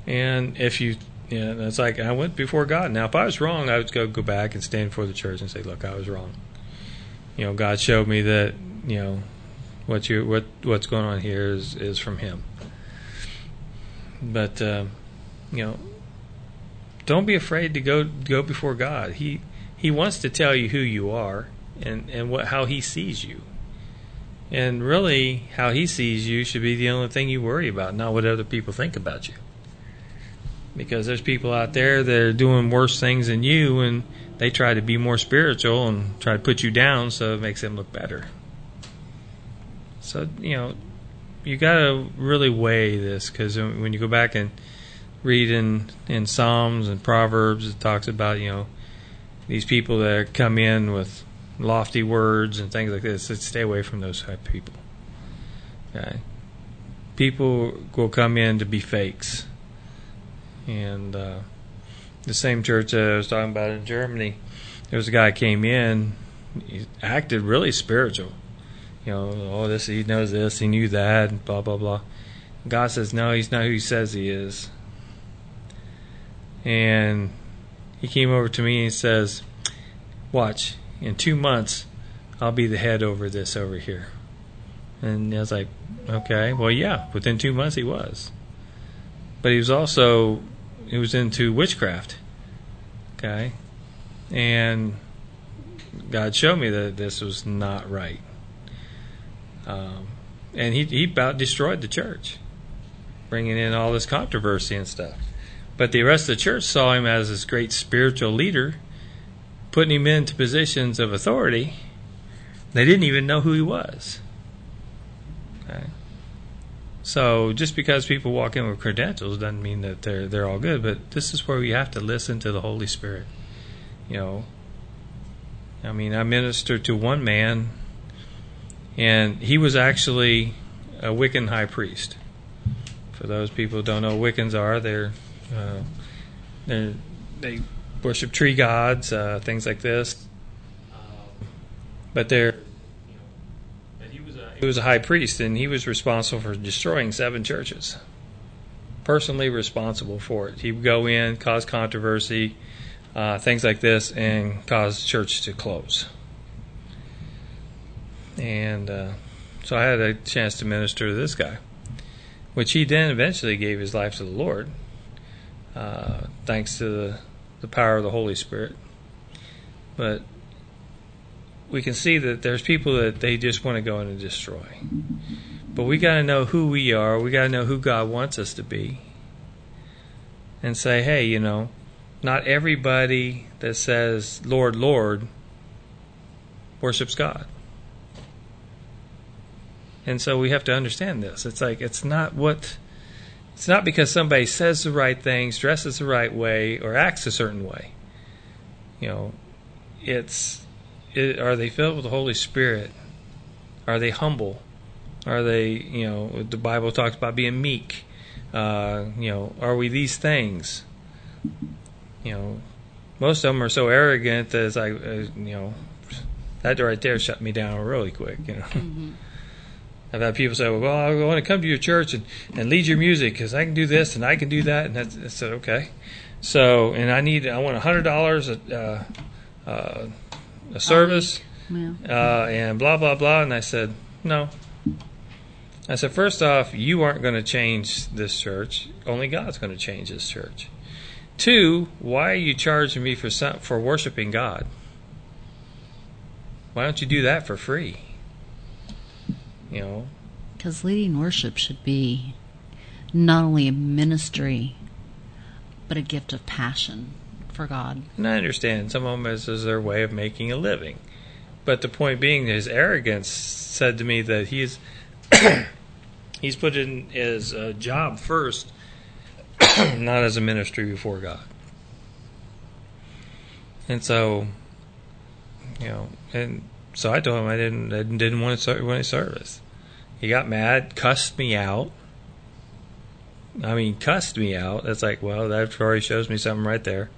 And if you yeah, it's like I went before God. Now, if I was wrong, I would go go back and stand before the church and say, "Look, I was wrong." You know, God showed me that you know what you what what's going on here is is from Him. But uh, you know, don't be afraid to go go before God. He He wants to tell you who you are and and what how He sees you. And really, how He sees you should be the only thing you worry about, not what other people think about you because there's people out there that are doing worse things than you and they try to be more spiritual and try to put you down so it makes them look better. So, you know, you got to really weigh this because when you go back and read in, in Psalms and Proverbs, it talks about, you know, these people that come in with lofty words and things like this. So stay away from those type of people. Okay, people will come in to be fakes, and uh, the same church that I was talking about in Germany, there was a guy came in, he acted really spiritual. You know, oh, this he knows this, he knew that, and blah blah blah. God says no, he's not who he says he is. And he came over to me and he says, "Watch, in two months, I'll be the head over this over here." And I was like, "Okay, well, yeah." Within two months, he was. But he was also he was into witchcraft. Okay, and God showed me that this was not right. Um, and he he about destroyed the church, bringing in all this controversy and stuff. But the rest of the church saw him as this great spiritual leader, putting him into positions of authority. They didn't even know who he was. Okay. So just because people walk in with credentials doesn't mean that they're they're all good. But this is where we have to listen to the Holy Spirit. You know, I mean, I ministered to one man, and he was actually a Wiccan high priest. For those people who don't know Wiccans are, they're they worship tree gods, uh, things like this. But they're he was a he was a high priest, and he was responsible for destroying seven churches. Personally responsible for it. He would go in, cause controversy, uh, things like this, and cause church to close. And uh, so I had a chance to minister to this guy, which he then eventually gave his life to the Lord, uh, thanks to the, the power of the Holy Spirit. But we can see that there's people that they just want to go in and destroy. But we got to know who we are. We got to know who God wants us to be. And say, hey, you know, not everybody that says, Lord, Lord, worships God. And so we have to understand this. It's like, it's not what, it's not because somebody says the right things, dresses the right way, or acts a certain way. You know, it's, it, are they filled with the Holy Spirit? Are they humble? Are they, you know, the Bible talks about being meek. Uh, you know, are we these things? You know, most of them are so arrogant that it's like, uh, you know, that right there shut me down really quick. You know, mm-hmm. I've had people say, "Well, I want to come to your church and, and lead your music because I can do this and I can do that," and that's, I said, "Okay." So, and I need, I want a hundred dollars a, uh, uh, a service, yeah. uh, and blah blah blah. And I said, "No." I said, first off, you aren't going to change this church. Only God's going to change this church. Two, why are you charging me for some, for worshiping God? Why don't you do that for free? You know, because leading worship should be not only a ministry, but a gift of passion for God. And I understand some of them is, is their way of making a living, but the point being, his arrogance said to me that he's he's put in his uh, job first not as a ministry before God. And so, you know, and so I told him I didn't I didn't want to want a service. He got mad, cussed me out. I mean, cussed me out. That's like, well, that already shows me something right there.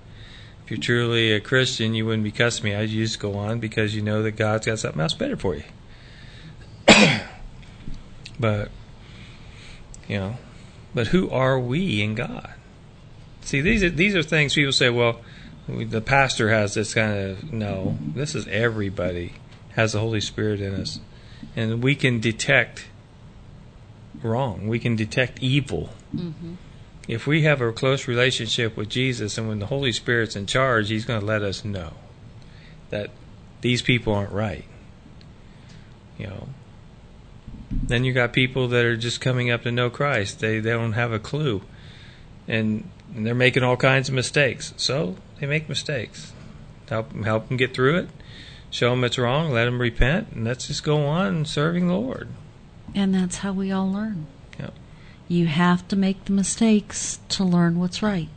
If you're truly a Christian, you wouldn't be cussing me. You just go on because you know that God's got something else better for you. but, you know, but who are we in God? See, these are, these are things people say, well, the pastor has this kind of. No, this is everybody has the Holy Spirit in us. And we can detect wrong, we can detect evil. Mm-hmm. If we have a close relationship with Jesus and when the Holy Spirit's in charge, He's going to let us know that these people aren't right. You know, then you got people that are just coming up to know Christ. They they don't have a clue, and, and they're making all kinds of mistakes. So they make mistakes. Help help them get through it. Show them it's wrong. Let them repent, and let's just go on serving the Lord. And that's how we all learn. Yep. You have to make the mistakes to learn what's right.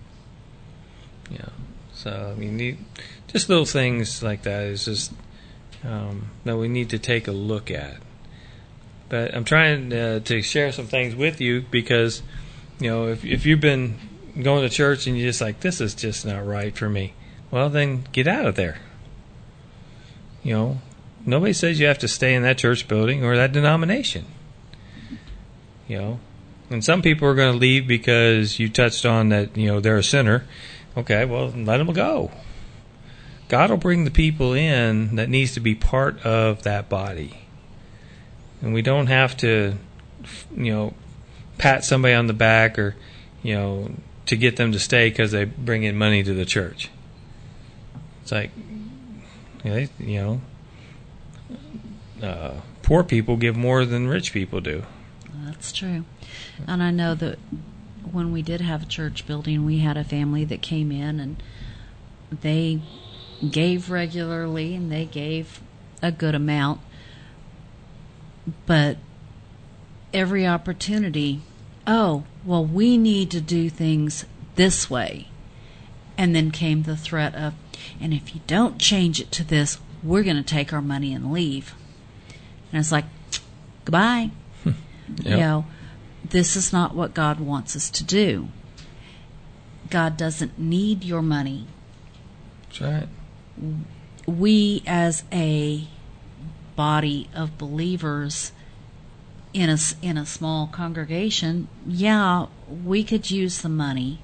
Yeah. So I mean, just little things like that is just um, that we need to take a look at. But I'm trying uh, to share some things with you because, you know, if if you've been going to church and you're just like, this is just not right for me, well, then get out of there. You know, nobody says you have to stay in that church building or that denomination. You know, and some people are going to leave because you touched on that, you know, they're a sinner. Okay, well, let them go. God will bring the people in that needs to be part of that body. And we don't have to, you know, pat somebody on the back or, you know, to get them to stay because they bring in money to the church. It's like, you know, uh, poor people give more than rich people do. That's true. And I know that when we did have a church building, we had a family that came in and they gave regularly and they gave a good amount. But every opportunity, oh, well, we need to do things this way. And then came the threat of, and if you don't change it to this, we're going to take our money and leave. And it's like, goodbye. Yep. You know, this is not what God wants us to do. God doesn't need your money. That's right. We, as a body of believers in a, in a small congregation, yeah, we could use the money.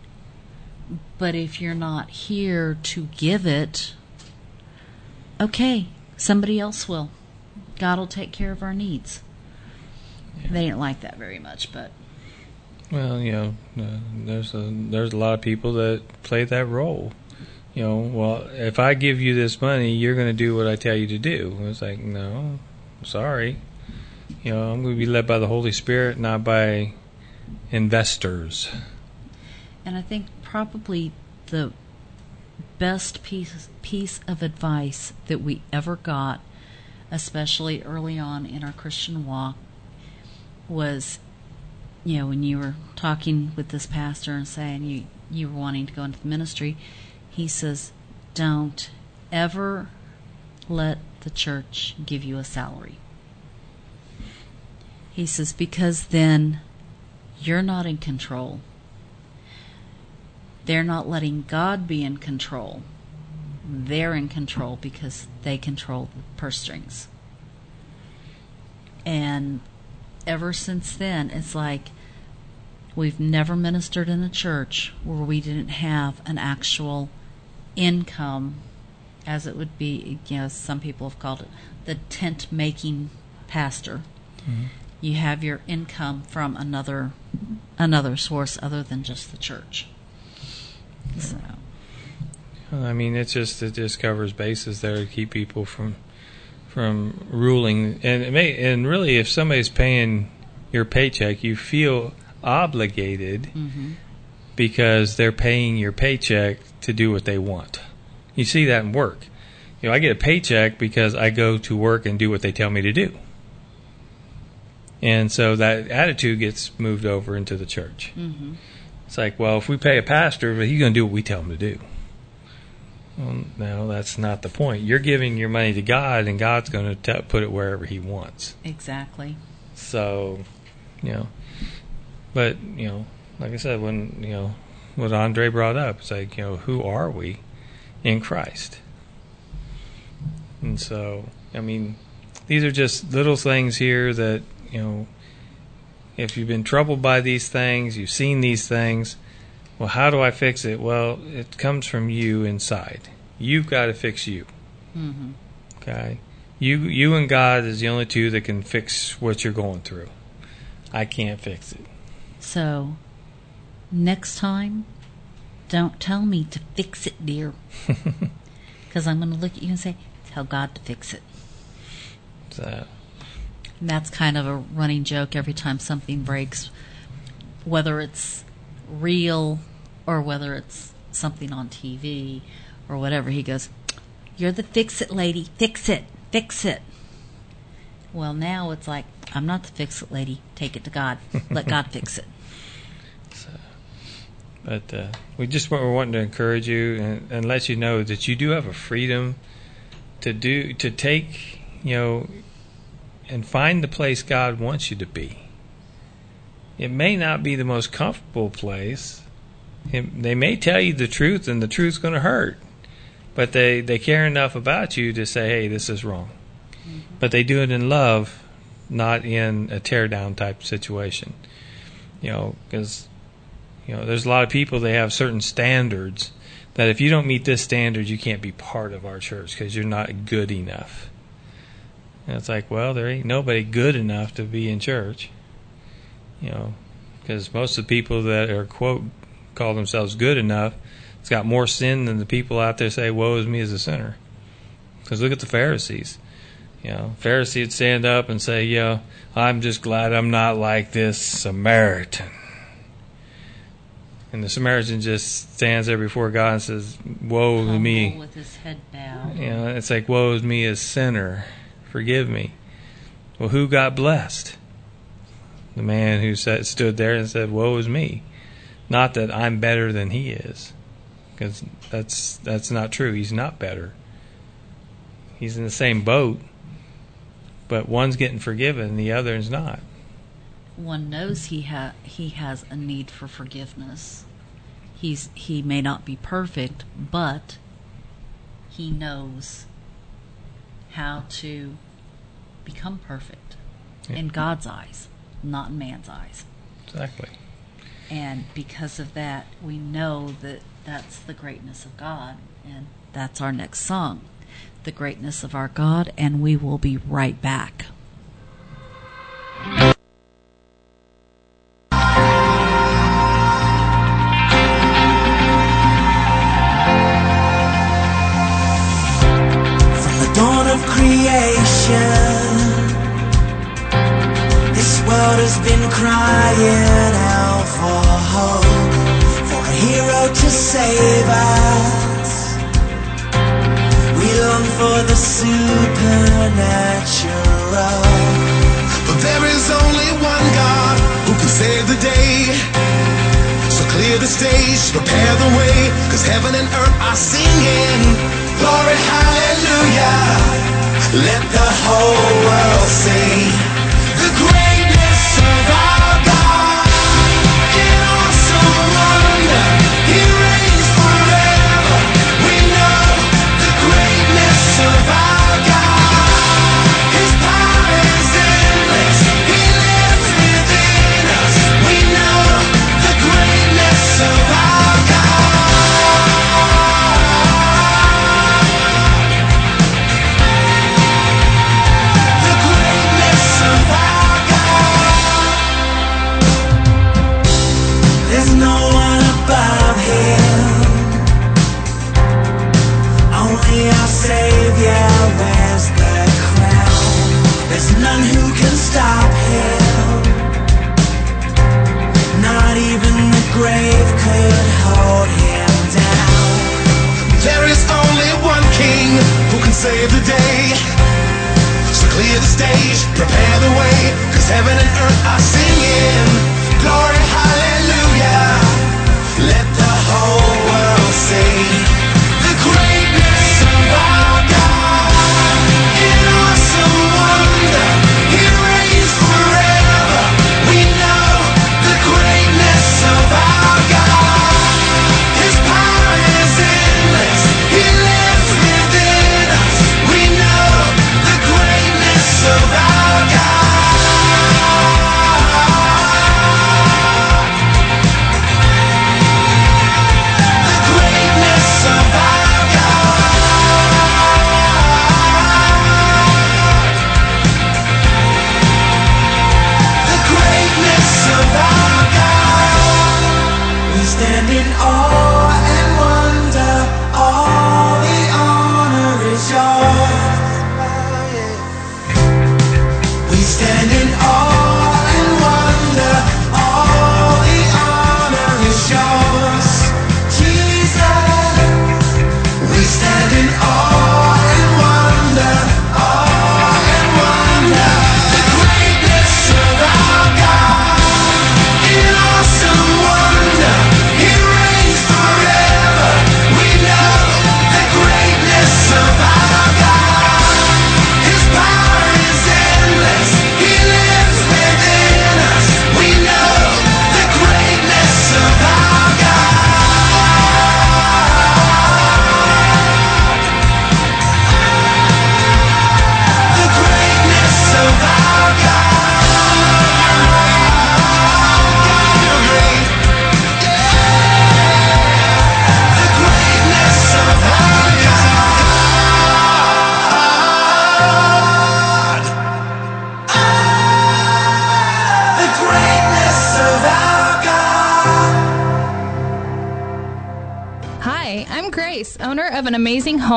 But if you're not here to give it, okay, somebody else will. God will take care of our needs. They didn't like that very much, but Well, you know, uh, there's a there's a lot of people that play that role. You know, well, if I give you this money, you're going to do what I tell you to do. It's like, no, sorry. You know, I'm going to be led by the Holy Spirit, not by investors. And I think probably the best piece piece of advice that we ever got, especially early on in our Christian walk, was, you know, when you were talking with this pastor and saying you you were wanting to go into the ministry, he says, "Don't ever let the church give you a salary." He says because then you're not in control. They're not letting God be in control. They're in control because they control the purse strings. And ever since then, it's like we've never ministered in a church where we didn't have an actual income, as it would be, you know, some people have called it the tent making pastor. Mm-hmm. You have your income from another another source other than just the church. So, I mean, it's just it just covers bases there to keep people from from ruling. And it may and really, if somebody's paying your paycheck, you feel obligated mm-hmm. because they're paying your paycheck to do what they want. You see that in work. You know, I get a paycheck because I go to work and do what they tell me to do. And so that attitude gets moved over into the church. Mm-hmm. It's like, well, if we pay a pastor, but he's going to do what we tell him to do. Well, no, that's not the point. You're giving your money to God, and God's going to put it wherever He wants. exactly. So, you know, but you know, like I said, when you know what Andre brought up, it's like you know, who are we in Christ? And so, I mean, these are just little things here that you know. If you've been troubled by these things, you've seen these things. Well, how do I fix it? Well, it comes from you inside. You've got to fix you. hmm Okay. You you and God is the only two that can fix what you're going through. I can't fix it. So, next time, don't tell me to fix it, dear. Because I'm going to look at you and say, tell God to fix it. So, And that's kind of a running joke every time something breaks, whether it's real or whether it's something on TV or whatever. He goes, You're the fix it lady. Fix it. Fix it. Well, now it's like, I'm not the fix it lady. Take it to God. Let God fix it. but uh, we just wa- we're wanting to encourage you and, and let you know that you do have a freedom to do to take you know and find the place God wants you to be. It may not be the most comfortable place. It, they may tell you the truth, and the truth's going to hurt. But they, they care enough about you to say, hey, this is wrong. Mm-hmm. But they do it in love, not in a tear down type situation. You know, because you know, there's a lot of people they have certain standards that if you don't meet this standard, you can't be part of our church because you're not good enough. And it's like, well, there ain't nobody good enough to be in church. You know, because most of the people that are quote call themselves good enough, it's got more sin than the people out there say, "Woe is me as a sinner." Because look at the Pharisees. You know, Pharisees would stand up and say, "Yeah, I'm just glad I'm not like this Samaritan." And the Samaritan just stands there before God and says, "Woe to me!" With his head bowed. You know, it's like, "Woe is me as sinner." Forgive me. Well, who got blessed? The man who sat, stood there and said, Woe is me. Not that I'm better than he is, because that's, that's not true. He's not better. He's in the same boat, but one's getting forgiven, the other is not. One knows he, ha- he has a need for forgiveness. He's, he may not be perfect, but he knows how to become perfect yeah. in God's eyes, not in man's eyes. Exactly. And because of that, we know that that's the greatness of God. And that's our next song, The Greatness of Our God. And we will be right back. From the dawn of creation world has been crying out for hope, for a hero to save us. We long for the supernatural. But there is only one God who can save the day. So clear the stage, prepare the way, cause heaven and earth are singing. Glory, hallelujah. Let the whole world sing. The great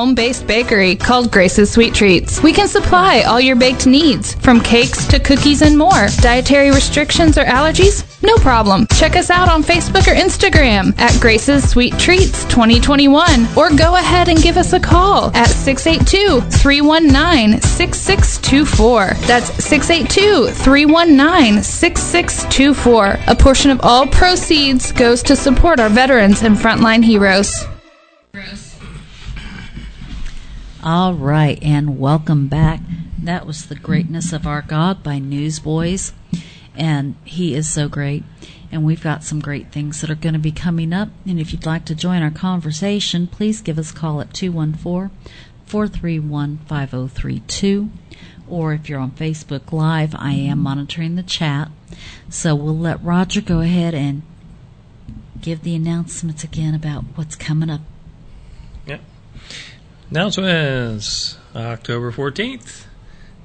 home based bakery called Grace's Sweet Treats. We can supply all your baked needs, from cakes to cookies and more. Dietary restrictions or allergies? No problem. Check us out on Facebook or Instagram at Grace's Sweet Treats 2021 or go ahead and give us a call at 682 319 6624. That's 682 319 6624. A portion of all proceeds goes to support our veterans and frontline heroes. Right, and welcome back. That was The Greatness of Our God by Newsboys, and he is so great. And we've got some great things that are going to be coming up. And if you'd like to join our conversation, please give us a call at 214 431 5032. Or if you're on Facebook Live, I am monitoring the chat. So we'll let Roger go ahead and give the announcements again about what's coming up. Yep. Announcements October 14th.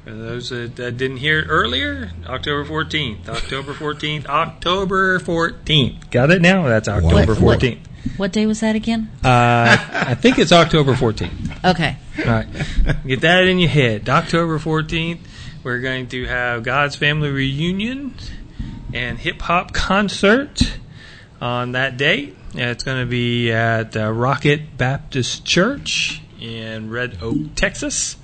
For those that, that didn't hear it earlier, October 14th. October 14th. October 14th. Got it now? That's October What- what- 14th. What day was that again? Uh, I think it's October 14th. Okay. All right. Get that in your head. October 14th, we're going to have God's Family Reunion and hip hop concert on that date. And it's going to be at uh, Rocket Baptist Church in Red Oak, Texas.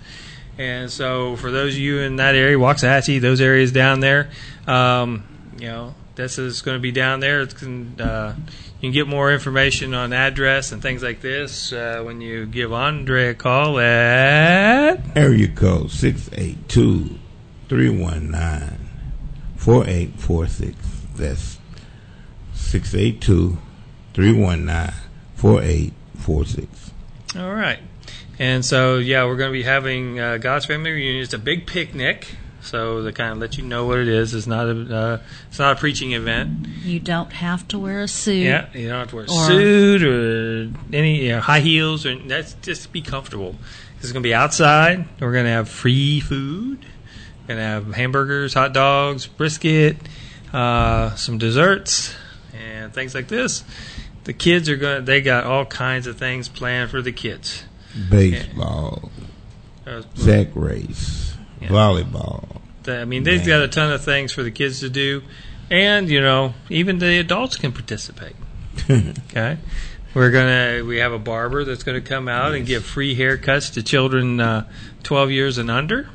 And so, for those of you in that area, Waxahachie, those areas down there, um, you know, this is going to be down there. It's going, uh, you can get more information on address and things like this uh, when you give Andre a call at. Area code 682 319 4846. That's 682 319 4846. All right. And so, yeah, we're going to be having uh, God's Family Reunion. It's a big picnic. So to kind of let you know what it is, it's not a uh, it's not a preaching event. You don't have to wear a suit. Yeah, you don't have to wear a suit or any you know, high heels, or that's just be comfortable. It's going to be outside. We're going to have free food. We're going to have hamburgers, hot dogs, brisket, uh, some desserts, and things like this. The kids are going. to They got all kinds of things planned for the kids. Baseball, Uh, sack race, Yeah. volleyball. I mean, they've got a ton of things for the kids to do, and you know, even the adults can participate. Okay, we're gonna we have a barber that's gonna come out and give free haircuts to children uh, 12 years and under,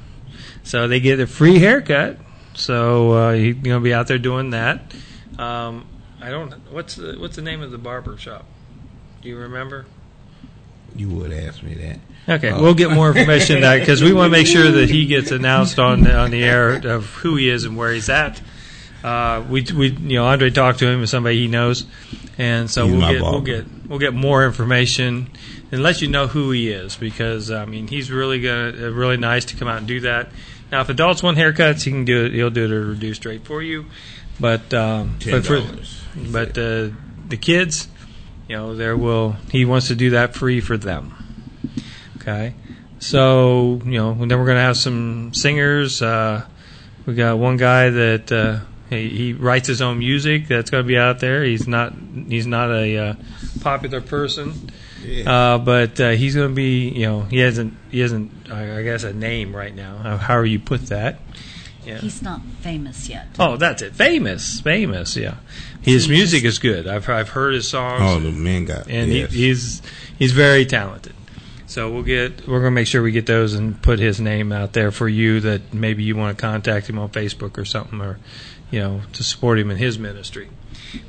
so they get a free haircut. So uh, he's gonna be out there doing that. Um, I don't. What's the what's the name of the barber shop? Do you remember? You would ask me that. Okay, Oh. we'll get more information on that because we want to make sure that he gets announced on on the air of who he is and where he's at. Uh, we we you know Andre talked to him as somebody he knows, and so He's we'll get we'll get we'll get more information and let you know who he is because I mean he's really gonna uh, really nice to come out and do that. Now if adults want haircuts, he can do it. He'll do it at a reduced rate for you, but um, but for but uh, the kids, you know, there will he wants to do that free for them. Okay, so you know, then we're gonna have some singers. Uh, we got one guy that uh, he, he writes his own music that's gonna be out there. He's not he's not a uh, popular person, uh, but uh, he's gonna be you know he hasn't he hasn't I I guess a name right now. How- However you put that. Yeah. He's not famous yet. Oh, that's it. Famous, famous. Yeah, his music is good. I've I've heard his songs Oh, the men got and yes. he, he's he's very talented. So we'll get we're gonna make sure we get those and put his name out there for you that maybe you want to contact him on Facebook or something or you know to support him in his ministry.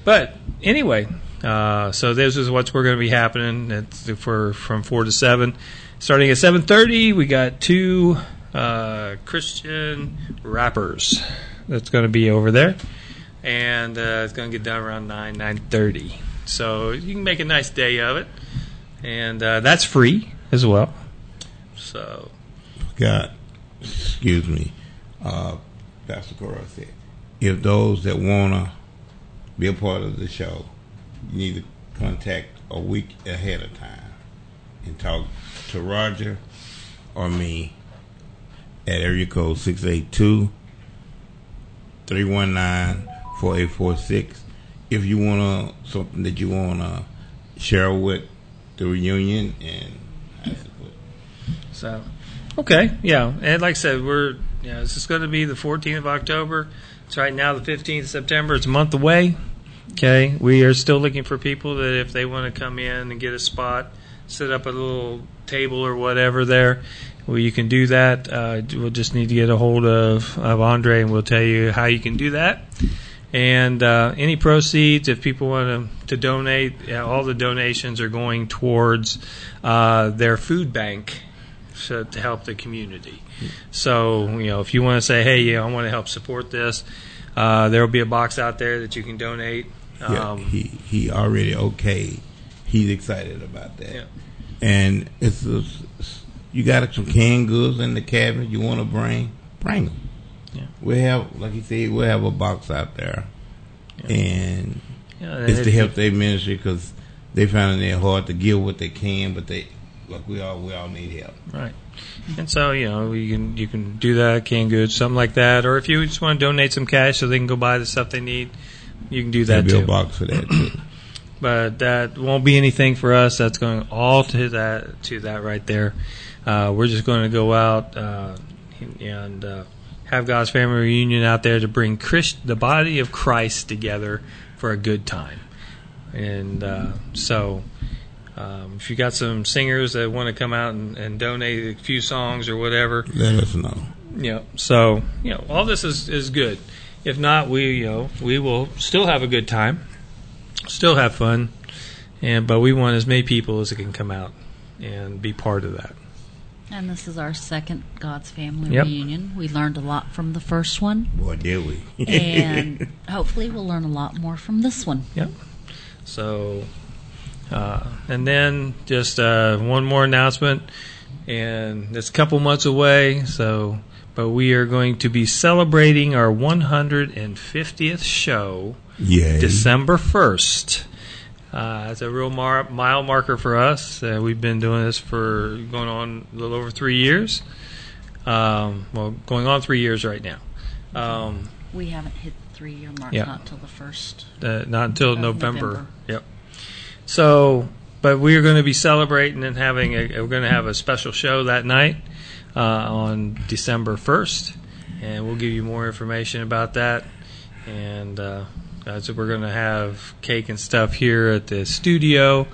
But anyway, uh, so this is what's we're going to be happening. It's for from four to seven, starting at seven thirty. We got two uh, Christian rappers. That's going to be over there, and uh, it's going to get done around nine nine thirty. So you can make a nice day of it, and uh, that's free as well. So. Got, excuse me, uh, Pastor Cora said, if those that want to be a part of the show, you need to contact a week ahead of time and talk to Roger or me at area code 682 319 4846. If you want to, something that you want to share with the reunion and. So, okay, yeah, and like I said, we're yeah, this is going to be the 14th of October. It's right now the 15th of September. It's a month away. Okay, we are still looking for people that if they want to come in and get a spot, set up a little table or whatever there. Well, you can do that. Uh, we'll just need to get a hold of, of Andre, and we'll tell you how you can do that. And uh, any proceeds, if people want to, to donate, yeah, all the donations are going towards uh, their food bank so, to help the community. So, you know, if you want to say, hey, yeah, I want to help support this, uh, there will be a box out there that you can donate. Yeah, Um, he he already okay. He's excited about that. Yeah. And it's, a, you got some canned goods in the cabinet you want to bring, bring them. Yeah. We have, like you said, we'll have a box out there, and yeah, it's to help their ministry because they found it hard to give what they can, but they like we all we all need help. Right. And so, you know, you can you can do that, canned goods, something like that, or if you just want to donate some cash so they can go buy the stuff they need, you can do that too. a box for that too. But that won't be anything for us. That's going all to that to that right there. Uh, we're just going to go out uh, and uh, have God's family reunion out there to bring Christ, the body of Christ together for a good time. And uh, so, um, if you got some singers that want to come out and, and donate a few songs or whatever, Let us know. you know, so you know, all this is is good. If not, we you know we will still have a good time, still have fun, and but we want as many people as can come out and be part of that. And this is our second God's Family Yep. reunion. We learned a lot from the first one, Boy, did we? and hopefully we'll learn a lot more from this one. Yep. So, uh, and then just uh, one more announcement, and it's a couple months away. So, but we are going to be celebrating our 150th show. yeah. December 1st. Uh, it's a real mar- mile marker for us. Uh, we've been doing this for going on a little over three years. Um, well, going on three years right now. Um, We haven't hit the three year mark, Yeah. not till the first. uh, not until November. November. Yep. So, but we are going to be celebrating and having a, we're going to have a special show that night uh, on December 1st, and we'll give you more information about that. And uh, uh, so we're going to have cake and stuff here at the studio,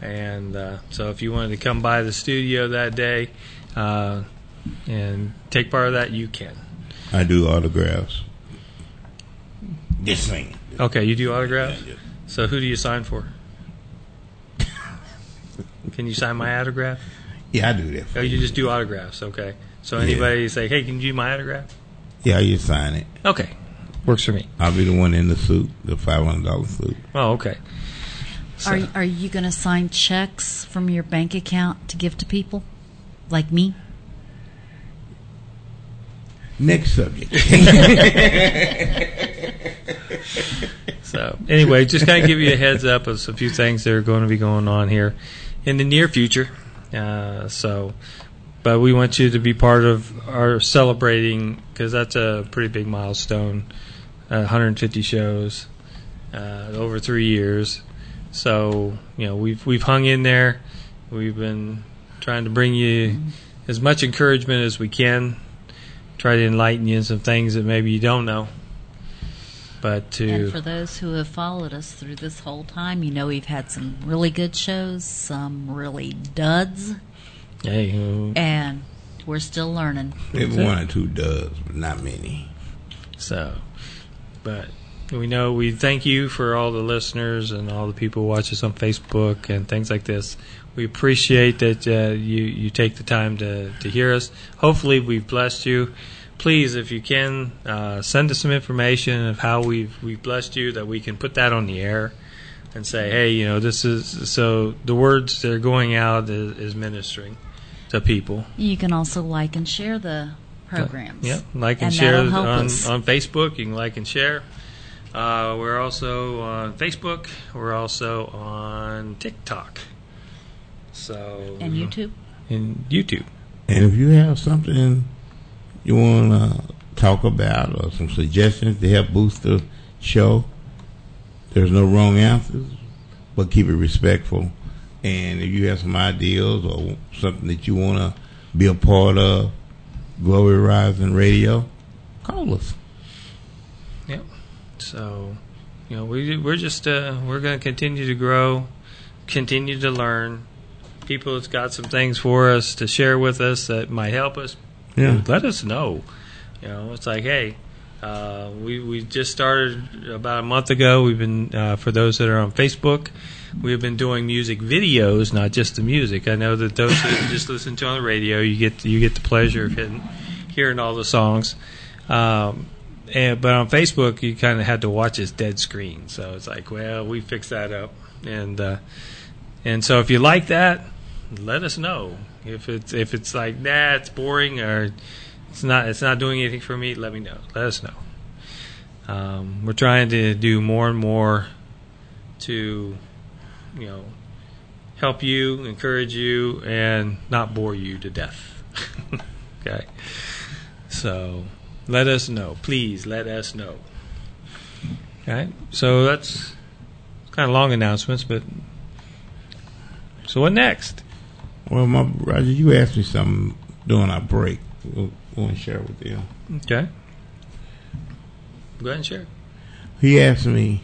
and uh, so if you wanted to come by the studio that day uh, and take part of that, you can. I do autographs. This thing. Okay, you do autographs. So who do you sign for? Can you sign my autograph? Yeah, I do that. For Oh, you. you just do autographs. Okay. So Yeah. anybody say, "Hey, can you do my autograph?" Yeah, you sign it. Okay, works for me. I'll be the one in the suit, the five hundred dollar suit. Oh, okay. So- Are are you going to sign checks from your bank account to give to people, like me? Next subject. So anyway, just kind of give you a heads up of a few things that are going to be going on here in the near future. Uh, so, but we want you to be part of our celebrating because that's a pretty big milestone. Uh, 150 shows uh, over three years. So you know we've we've hung in there. We've been trying to bring you as much encouragement as we can. Try to enlighten you in some things that maybe you don't know. But to And for those who have followed us through this whole time, you know we've had some really good shows, some really duds, Hey, and we're still learning. Maybe one or two does, but not many. so, but we know we thank you for all the listeners and all the people watch us on Facebook and things like this. We appreciate that uh, you you take the time to to hear us. Hopefully, we've blessed you. Please, if you can, uh, send us some information of how we've we've blessed you that we can put that on the air and say, hey, you know, this is so the words that are going out is, is ministering to people. You can also like and share the programs. Yep, like and, And share on, us. on Facebook. You can like and share. Uh, we're also on Facebook. We're also on TikTok. So And YouTube. and YouTube. And if you have something you want to talk about or some suggestions to help boost the show, there's no wrong answers, but keep it respectful And if you have some ideas or something that you want to be a part of, Glory Rising Radio, call us. Yep. So, you know, we we're just uh, we're going to continue to grow, continue to learn. People have got some things for us to share with us that might help us. Yeah. Let us know. You know, it's like, hey, uh, we we just started about a month ago. We've been uh, for those that are on Facebook, we've been doing music videos, not just the music. I know that those that just listen to on the radio, you get you get the pleasure of hitting, hearing all the songs. Um, and, but on Facebook, you kind of had to watch this dead screen. So it's like, well, we fixed that up, and uh, and so if you like that, let us know. If it's if it's like nah, it's boring or it's not it's not doing anything for me, let me know. Let us know. Um, we're trying to do more and more to, you know, help you, encourage you, and not bore you to death. okay. So let us know. Please let us know. Okay. So that's kind of long announcements, but so what next? Well, my Roger, you asked me something during our break. We'll, we'll share with you. Okay. Go ahead and share. He asked me,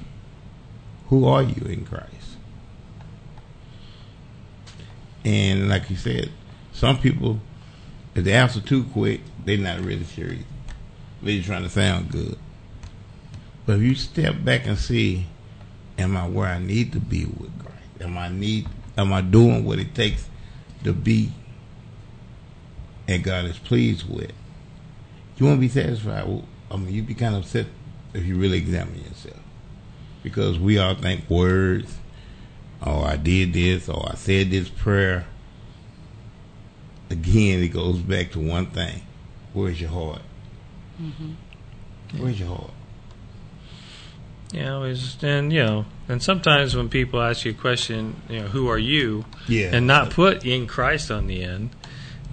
"Who are you in Christ?" And like you said, some people, if they answer too quick, they're not really serious. They're just trying to sound good. But if you step back and see, am I where I need to be with Christ? Am I need? Am I doing what it takes to be? And God is pleased with. You won't be satisfied. Well, I mean, you'd be kind of upset if you really examine yourself, because we all think words. Oh, I did this, or I said this prayer. Again, it goes back to one thing: where's your heart? Mm-hmm. Where's your heart? Yeah, is and you know, and sometimes when people ask you a question, you know, who are you, Yeah. and not put in Christ on the end,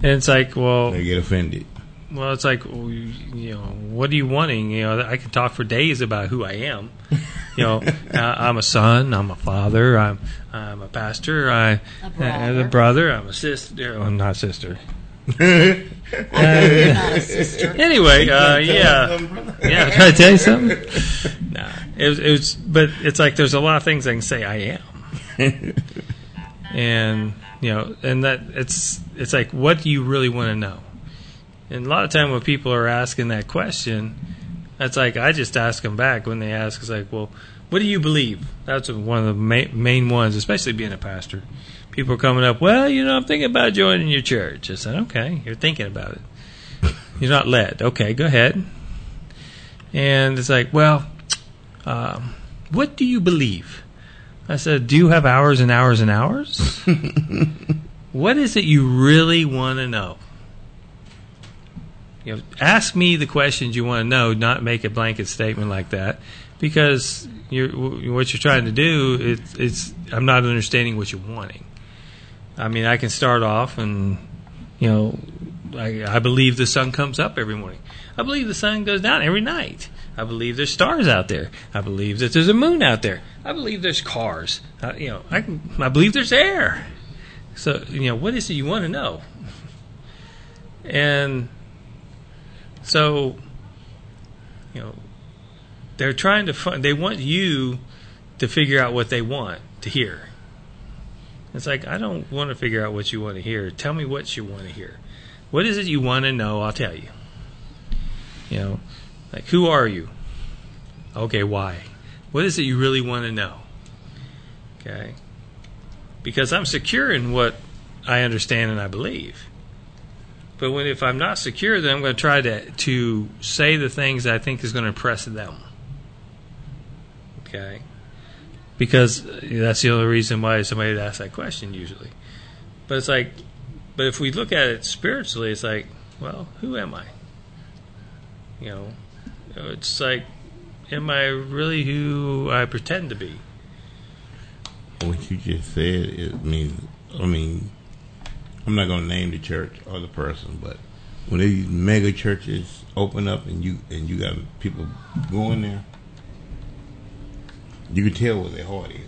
and it's like, well, They get offended. Well, it's like, you you know, what are you wanting? You know, I can talk for days about who I am. You know, uh, I'm a son, I'm a father, I'm I'm a pastor, I A brother. a brother, I'm a sister, I'm not a sister. Not sister. Anyway, uh, yeah. Yeah, can I tell you something? nah, it was, it was, but it's like there's a lot of things I can say I am, and you know, and that it's it's like what do you really want to know? And a lot of time when people are asking that question, that's like I just ask them back when they ask, it's like, well, what do you believe? That's one of the main, main ones, especially being a pastor. People are coming up, well, you know, I'm thinking about joining your church. I said, okay, you're thinking about it. You're not led. Okay, go ahead. And it's like, well, um, what do you believe? I said, do you have hours and hours and hours? what is it you really want to know? You know, ask me the questions you want to know, not make a blanket statement like that, because you're, what you're trying to do, it's, it's I'm not understanding what you're wanting. I mean, I can start off and, you know, I, I believe the sun comes up every morning. I believe the sun goes down every night. I believe there's stars out there. I believe that there's a moon out there. I believe there's cars. Uh, you know, I can, I believe there's air. So, you know, what is it you want to know? And so, you know, they're trying to find, they want you to figure out what they want to hear. It's like, I don't want to figure out what you want to hear. Tell me what you want to hear. What is it you want to know? I'll tell you. You know, like, who are you? Okay, why? What is it you really want to know? Okay. Because I'm secure in what I understand and I believe. But when if I'm not secure, then I'm going to try to to say the things I think is going to impress them. Okay. Because that's the only reason why somebody would ask that question usually. But it's like, but if we look at it spiritually, it's like, well, who am I? You know, it's like, am I really who I pretend to be? What you just said, it means, I mean, I'm not going to name the church or the person, but when these mega churches open up and you and you got people going there, you can tell where their heart is.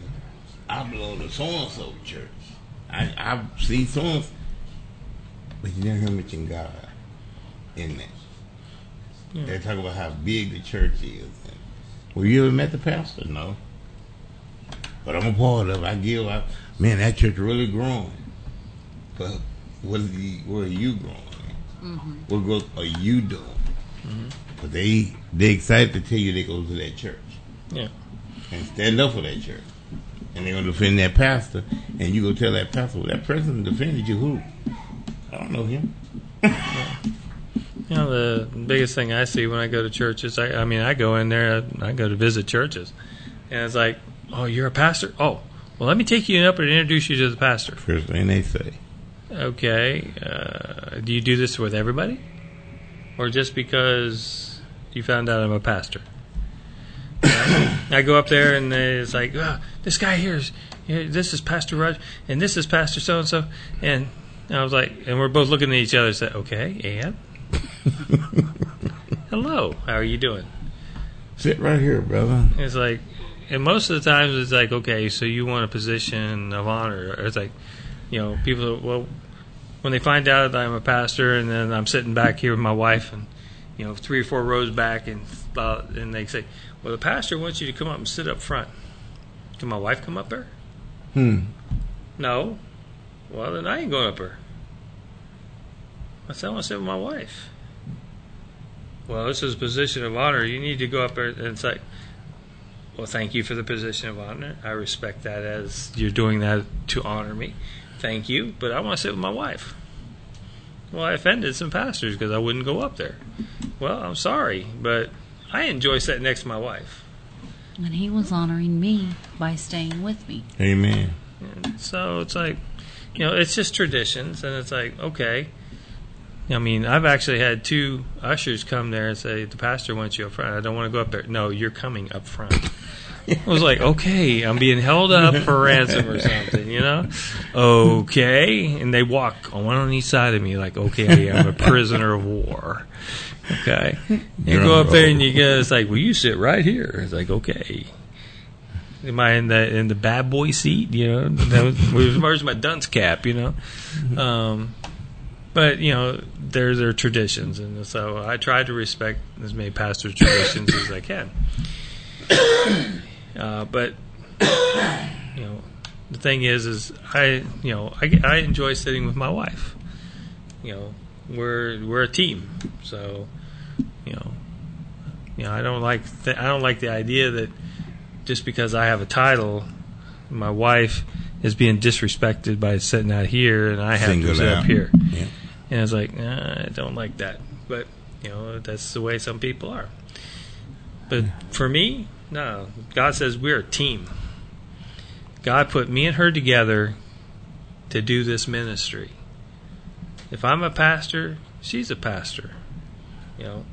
I belong to so and so church. I, I've seen songs, but you never hear mention God in that. They talk about how big the church is. Well, you ever met the pastor? No. But I'm a part of it. I give up. Man, that church really growing. But what is the, where are you growing? Mm-hmm. What growth are you doing? Mm-hmm. But they they excited to tell you they go to that church Yeah. and stand up for that church. And they're gonna defend that pastor and you go tell that pastor, well, that person defended you who? I don't know him. You know, the biggest thing I see when I go to churches, I, I mean, I go in there, I go to visit churches, and it's like, oh, you're a pastor? Oh, well, let me take you up and introduce you to the pastor. First thing they say. Okay, uh, do you do this with everybody? Or just because you found out I'm a pastor? I go up there and it's like, oh, this guy here is, this is Pastor Roger, and this is Pastor so and so, and I was like, and we're both looking at each other and said, okay, and hello, how are you doing? Sit right here, brother. It's like, and most of the times it's like, okay, so you want a position of honor. It's like, you know, people, well, when they find out that I'm a pastor and then I'm sitting back here with my wife and, you know, three or four rows back and, uh, and they say, well, the pastor wants you to come up and sit up front. Can my wife come up there? Hmm. No. Well, then I ain't going up there. I said, I want to sit with my wife. Well, this is a position of honor. You need to go up there. And it's like, well, thank you for the position of honor. I respect that as you're doing that to honor me. Thank you. But I want to sit with my wife. Well, I offended some pastors because I wouldn't go up there. Well, I'm sorry, but I enjoy sitting next to my wife. And he was honoring me by staying with me. Amen. And so it's like, you know, it's just traditions, and it's like, okay. I mean, I've actually had two ushers come there and say, the pastor wants you up front. I don't want to go up there. No, you're coming up front. I was like, okay, I'm being held up for ransom or something, you know? Okay. And they walk on one on each side of me, like, okay, I'm a prisoner of war. Okay. You go up there and you go, it's like, well, you sit right here. It's like, okay. Am I in the in the bad boy seat? You know, that was, where's, where's my dunce cap? You know, um, but you know, there's their traditions, and so I try to respect as many pastors' traditions as I can. Uh, but you know, the thing is, is I you know I, I enjoy sitting with my wife. You know, we're we're a team, so you know, you know I don't like th- I don't like the idea that just because I have a title, my wife is being disrespected by sitting out here, and I have Single to sit out. up here. Yeah. And I was like, nah, I don't like that. But you know, that's the way some people are. But for me, no. God says we're a team. God put me and her together to do this ministry. If I'm a pastor, she's a pastor. You know,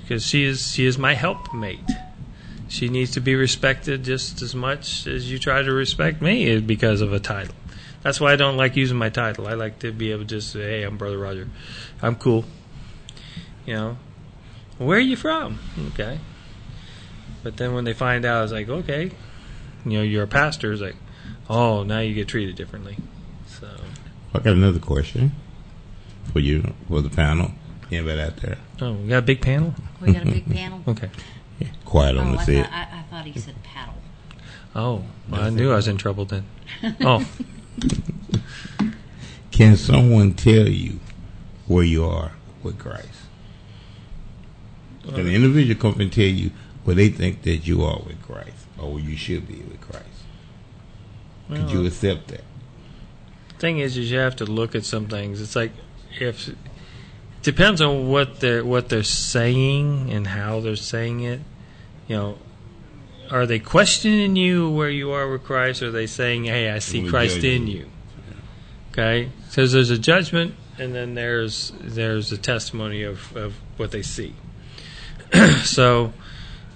because she is she is my helpmate. She needs to be respected just as much as you try to respect me because of a title. That's why I don't like using my title. I like to be able to just say, "Hey, I'm Brother Roger. I'm cool." You know, where are you from? Okay. But then when they find out, it's like, okay, you know, you're a pastor. It's like, oh, now you get treated differently. So, I got another question for you, for the panel. Anybody out there? oh, we got a big panel. We got a big panel. Okay. Yeah. Quiet on Oh, the I set. I, I thought he said paddle. Oh, well, I knew I was in trouble then. Oh, Can someone tell you where you are with Christ? Can an uh, individual come and tell you where they think that you are with Christ, or you should be with Christ? Could you accept that? The thing is, is you have to look at some things. It's like if depends on what they're what they're saying and how they're saying it. You know, are they questioning you where you are with Christ? Or are they saying, "Hey, I see Christ in you. you"? Okay, so there's a judgment, and then there's there's a testimony of of what they see. so,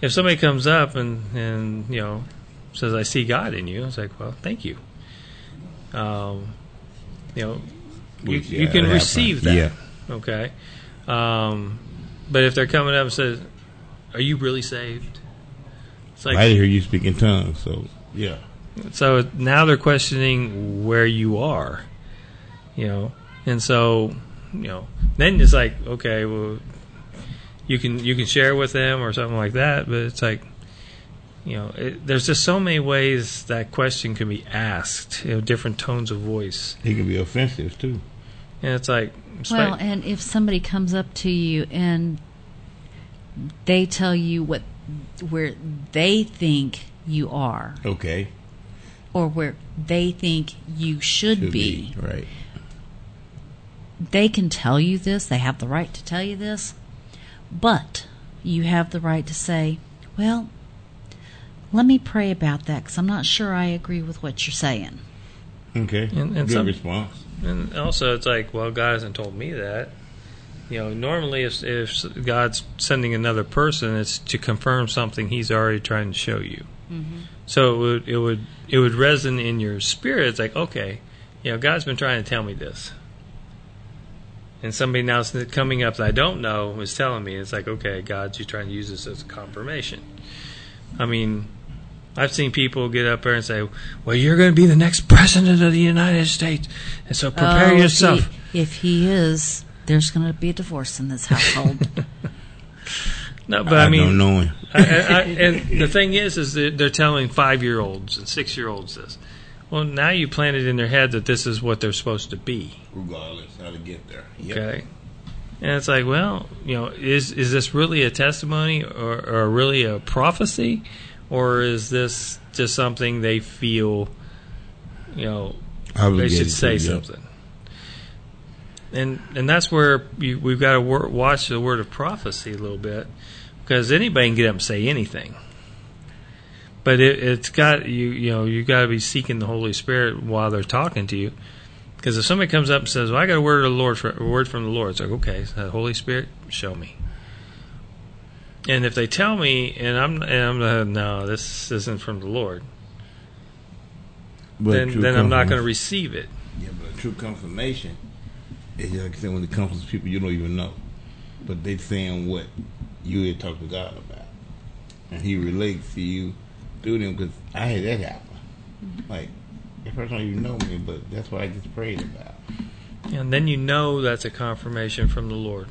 if somebody comes up and and you know says, "I see God in you," it's like, well, thank you. Um, you know, you, Which, you can that receive that. happens. Okay. Um, but if they're coming up and says, "Are you really saved?" It's I like, didn't hear you speak in tongues, so yeah. So now they're questioning where you are, you know, and so you know, then it's like, okay, well, you can you can share with them or something like that, but it's like, you know, it, there's just so many ways that question can be asked, you know, different tones of voice, He can be offensive too. and it's like, it's Well, like- and if somebody comes up to you and they tell you what where they think you are Okay. or where they think you should, Should be, right. they can tell you this. They have the right to tell you this, but you have the right to say, "Well, let me pray about that because I'm not sure I agree with what you're saying." Okay. And- and Good some- response. And also, it's like, well, God hasn't told me that. You know, normally, if, if God's sending another person, it's to confirm something He's already trying to show you. Mm-hmm. So it would it would it would resonate in your spirit. It's like, okay, you know, God's been trying to tell me this, and somebody now is coming up that I don't know is telling me. It's like, okay, God, you're trying to use this as a confirmation. I mean, I've seen people get up there and say, "Well, you're going to be the next president of the United States, and so prepare Oh, if yourself." he- If he, is, there's going to be a divorce in this household. No, but I, mean, don't know him. I, I, I, and the thing is, is that they're telling five-year-olds and six-year-olds this. Well, now you planted in their head that this is what they're supposed to be. Regardless how to get there. Yep. Okay, and it's like, well, you know, is is this really a testimony or, or really a prophecy, or is this just something they feel, you know, they should to, say yep. something. And and that's where you, we've got to wor- watch the word of prophecy a little bit, because anybody can get up and say anything. But it, it's got you you know you got to be seeking the Holy Spirit while they're talking to you, because if somebody comes up and says, "Well, I got a word of the Lord, for, a word from the Lord," it's like, okay, so Holy Spirit, show me. And if they tell me, and I'm and I'm uh, no, this isn't from the Lord, But then then I'm not going to receive it. Yeah, but a true confirmation is like I said when it comes to people you don't even know, but they saying what you had talked to God about, and He relates to you through them. Because I had that happen. Like the person don't even know me, but that's what I just prayed about. And then you know that's a confirmation from the Lord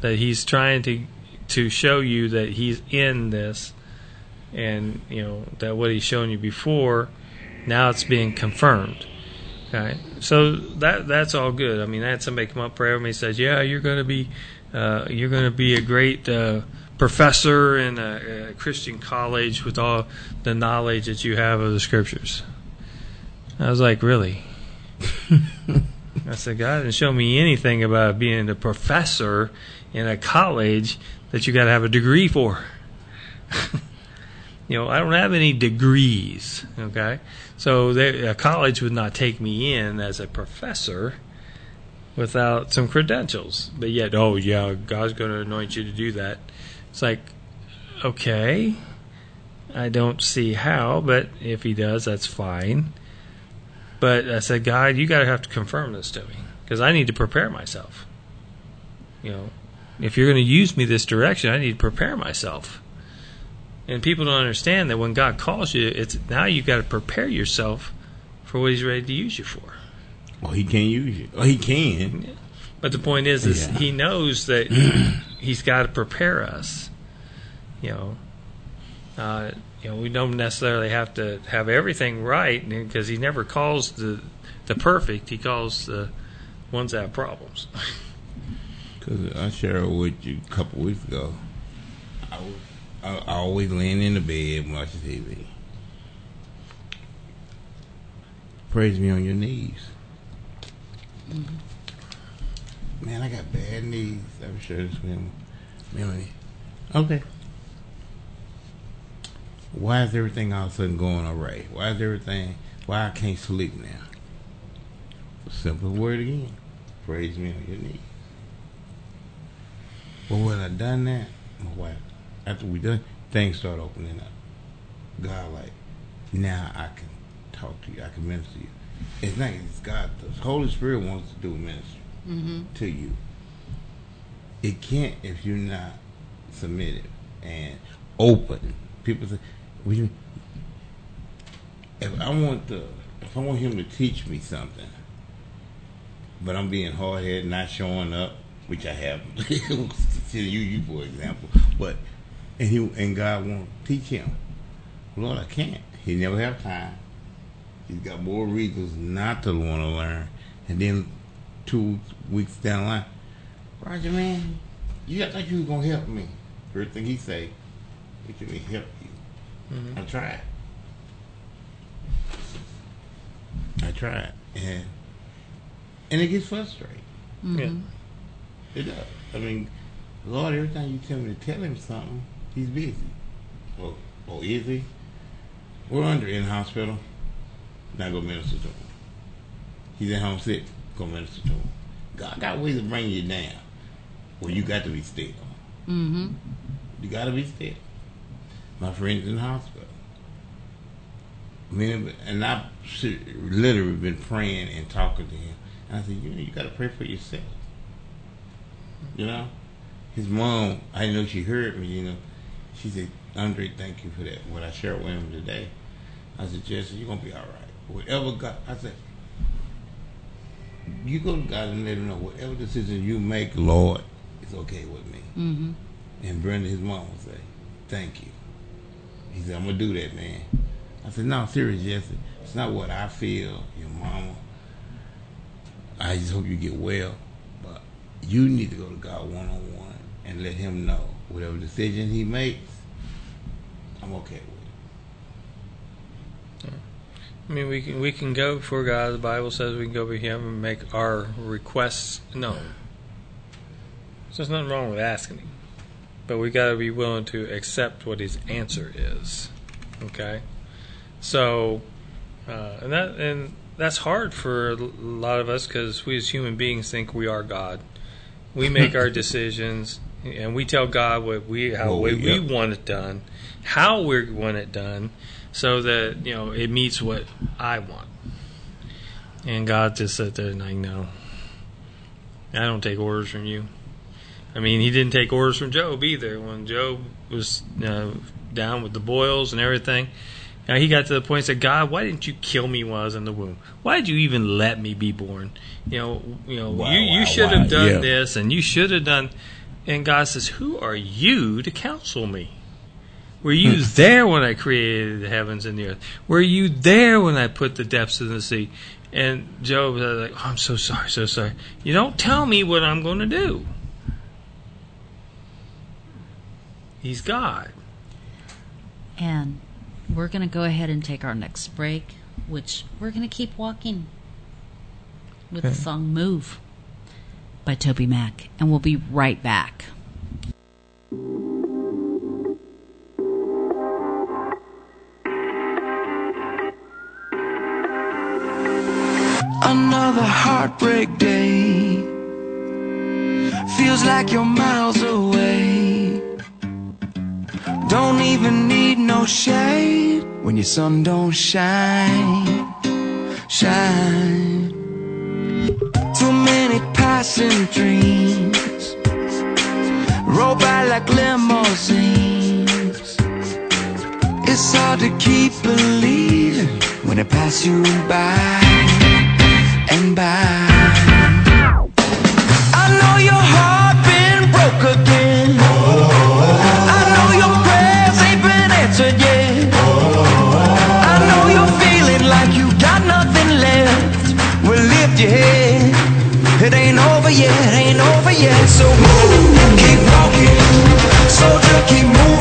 that He's trying to to show you that He's in this, and you know that what He's shown you before, now it's being confirmed. Okay, so that that's all good. I mean, I had somebody come up pray with me and says, "Yeah, you're going to be uh, you're going to be a great uh, professor in a, a Christian college with all the knowledge that you have of the Scriptures." I was like, "Really?" I said, God didn't show me anything about being a professor in a college that you got to have a degree for. you know, I don't have any degrees. Okay, so they, a college would not take me in as a professor without some credentials. But yet, oh yeah, God's going to anoint you to do that. It's like, okay, I don't see how, but if He does, that's fine. But I said, God, you got to have to confirm this to me because I need to prepare myself. You know, if you're going to use me this direction, I need to prepare myself. And people don't understand that when God calls you, it's now you've got to prepare yourself for what He's ready to use you for. Well, He can't use you. Oh, He can. But the point is, is Yeah. He knows that He's got to prepare us. You know, uh, you know, we don't necessarily have to have everything right because He never calls the the perfect. He calls the ones that have problems. Because I shared with you a couple weeks ago. I was I, I always laying in the bed and watching TV. Praise me on your knees. Man, I got bad knees. I'm sure this man. Melanie. Okay. Why is everything all of a sudden going all right? Why is everything? Why I can't sleep now? Simple word again. Praise me on your knees. Well, when I done that, my wife, after we done, things start opening up. God, like, now I can talk to you. I can minister to you. It's not it's God. The Holy Spirit wants to do ministry Mm-hmm. to you. It can't if you're not submitted and open. People say, "We if I want to, if I want him to teach me something, but I'm being hard headed, not showing up, which I have to you, you for example, but and he and God won't teach him. Lord, I can't. He never have time. He's got more reasons not to want to learn, and then two weeks down the line, Roger, man, you I thought you was gonna help me. First thing he say, "What you mean help you?" Mm-hmm. I tried. I tried, and and it gets frustrating. Mm-hmm. Yeah. It does. I mean, Lord, every time you tell me to tell him something, he's busy. Or, or oh, is he? We're under in the hospital. Now go minister to him. He's at home sick. Go minister to him. God got ways to bring you down. Well, you got to be still. Mm-hmm. You got to be still. My friend's in the hospital. I mean, and I've literally been praying and talking to him. And I said, you know, you got to pray for yourself. You know, his mom, I know she heard me. You know, she said, Andre, thank you for that. What I shared with him today, I said, Jesse, you're gonna be all right. Whatever God, I said, you go to God and let him know whatever decision you make, Lord, is okay with me. Mm-hmm. And Brenda, his mom, would say, "Thank you." He said, "I'm gonna do that, man." I said, "No, serious, Jesse. It's not what I feel, your mama. I just hope you get well, but you need to go to God one on one and let Him know whatever decision He makes, I'm okay with it." I mean, we can we can go before God. The Bible says we can go before Him and make our requests known. So there's nothing wrong with asking Him, but we got to be willing to accept what His answer is. Okay, so uh, and that and that's hard for a lot of us because we as human beings think we are God. We make our decisions and we tell God what we how Well, we, we- we want it done, how we want it done, so that you know it meets what I want. And God just sat there and like, no, I don't take orders from you. I mean, He didn't take orders from Job either. When Job was uh, down with the boils and everything, now he got to the point and said, "God, why didn't you kill me while I was in the womb? Why did you even let me be born? You know, you know, Wow, you you wow, should wow, have done yeah. this, and you should have done." And God says, "Who are you to counsel me?" Were you Hmm. there when I created the heavens and the earth? Were you there when I put the depths of the sea? And Job was like, oh, I'm so sorry, so sorry. You don't tell me what I'm going to do. He's God. And we're going to go ahead and take our next break, which we're going to keep walking with the song Move by Toby Mac. And we'll be right back. Another heartbreak day. Feels like you're miles away. Don't even need no shade when your sun don't shine. Shine. Too many passing dreams. Roll by like limousines. It's hard to keep believing when they pass you by by. I know your heart been broke again. I know your prayers ain't been answered yet. I know you're feeling like you got nothing left. Well, lift your head. It ain't over yet, ain't over yet. So move, keep walking. Soldier, keep moving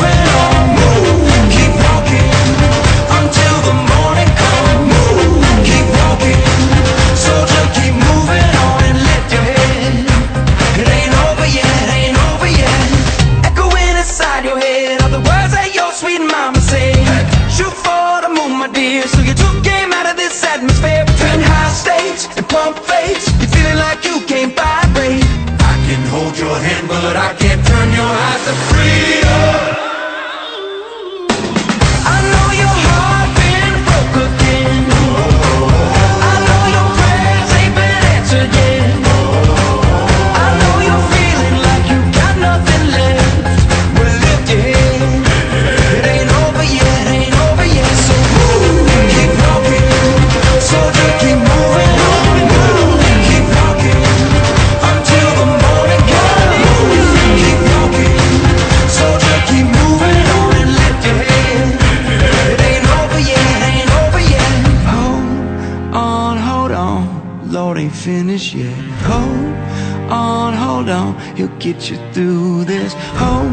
get you through this. Hold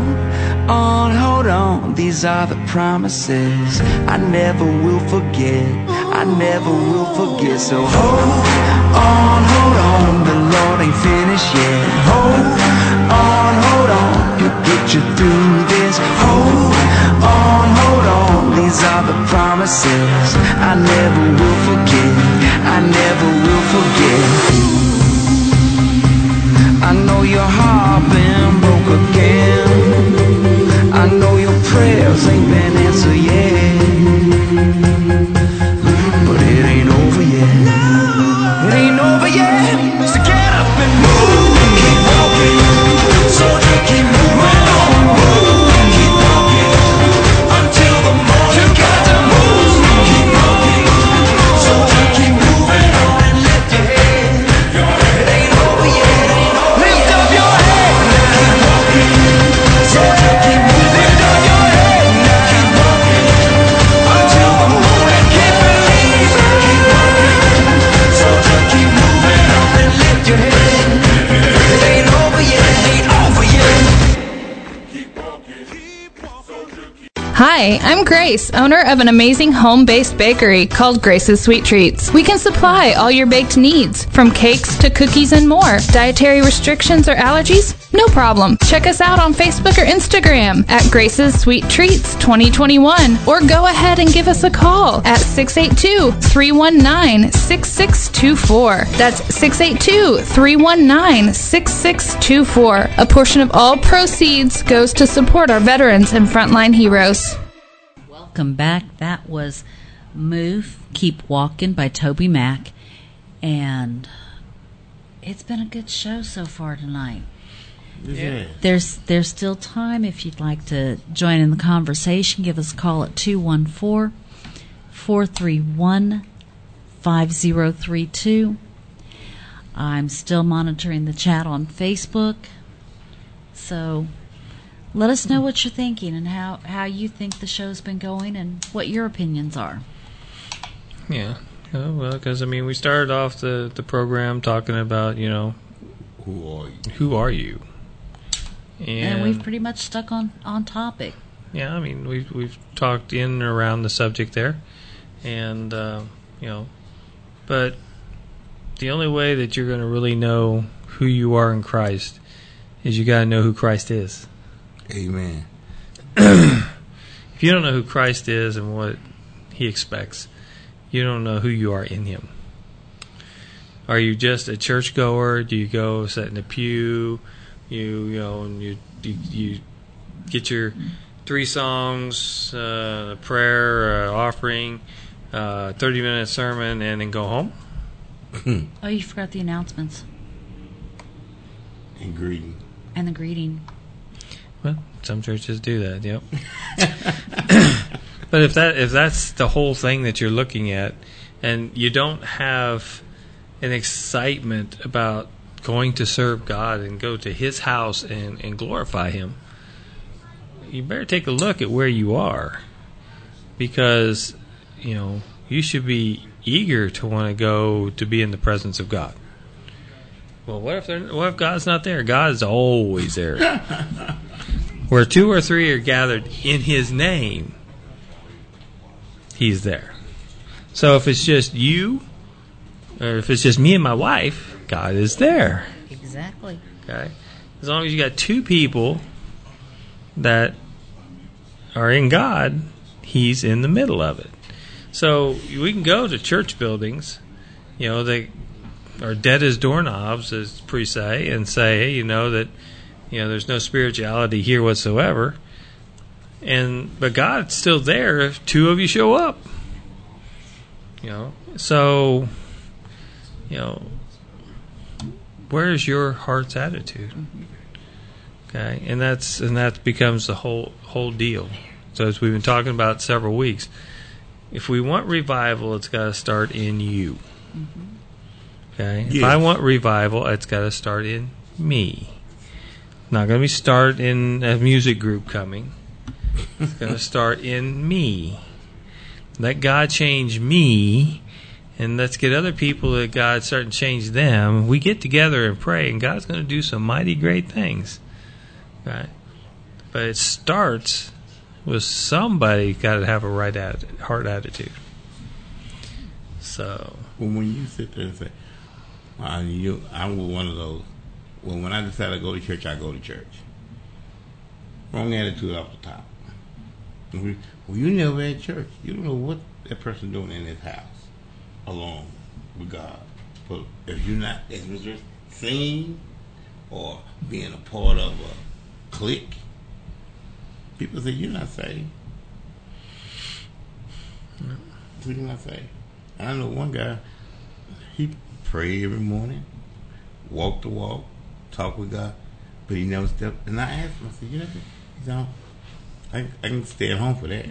on, hold on, these are the promises I never will forget. I never will forget. So hold on, hold on, the Lord ain't finished yet. Hold on, hold on, He'll get you through this. Hold on, hold on, these are the promises I never will forget. I never will forget. I know your heart been broke again. I know your prayers ain't been Hi, I'm Grace, owner of an amazing home based bakery called Grace's Sweet Treats. We can supply all your baked needs, from cakes to cookies and more. Dietary restrictions or allergies? No problem. Check us out on Facebook or Instagram at Grace's Sweet Treats 2021 or go ahead and give us a call at 682 319 6624. That's 682 319 6624. A portion of all proceeds goes to support our veterans and frontline heroes. Welcome back. That was Move, Keep Walking by Toby Mac. And it's been a good show so far tonight. Yeah. There's there's still time if you'd like to join in the conversation. Give us a call at 214 431 5032. I'm still monitoring the chat on Facebook. So let us know what you're thinking and how, how you think the show's been going and what your opinions are. Yeah. Oh, well, because I mean, we started off the the program talking about you know Who are you? who are you, and, And, we've pretty much stuck on, on topic. yeah, I mean we've we've talked in and around the subject there, and uh, you know, but the only way that you're going to really know who you are in Christ is you got to know who Christ is. Amen. If you don't know who Christ is and what He expects, you don't know who you are in Him. Are you just a churchgoer? Do you go sit in a pew? You you know and you you, you get your three songs, uh, a prayer, uh, offering, uh, thirty minute sermon, and then go home. Oh, you forgot the announcements And greeting. and the greeting. Well, some churches do that. Yep. but if that if that's the whole thing that you're looking at, and you don't have an excitement about going to serve God and go to His house and, and glorify Him, you better take a look at where you are, because you know you should be eager to want to go to be in the presence of God. Well, what if they're, what if God's not there? God is always there. Where two or three are gathered in His name, He's there. So if it's just you, or if it's just me and my wife, God is there. Exactly. Okay, as long as you got two people that are in God, He's in the middle of it. So we can go to church buildings, you know, they are dead as doorknobs, as pre say, and say, hey, you know that you know there's no spirituality here whatsoever. And but God's still there if two of you show up. You know, so you know, where is your heart's attitude? Okay, and that's and that becomes the whole whole deal. So as we've been talking about several weeks, if we want revival, it's got to start in you. Mm-hmm. Okay, if I want revival, it's got to start in me. Not going to be start in a music group coming. It's going to start in me. Let God change me, and let's get other people that God start to change them. We get together and pray, and God's going to do some mighty great things, right? But it starts with somebody got to have a right atti- heart attitude. So Well, when you sit there and say, uh, you, I'm one of those. Well, when I decide to go to church, I go to church. Wrong attitude off the top. We- Well, you never at church. You don't know what that person doing in his house alone with God. But if you're not, just singing or being a part of a clique, people say you're not saved. So you're not saved. I know one guy, he prayed every morning, walk the walk, talk with God, but he never stepped. And I asked him, I said, you know, he said, I, I can stay at home for that.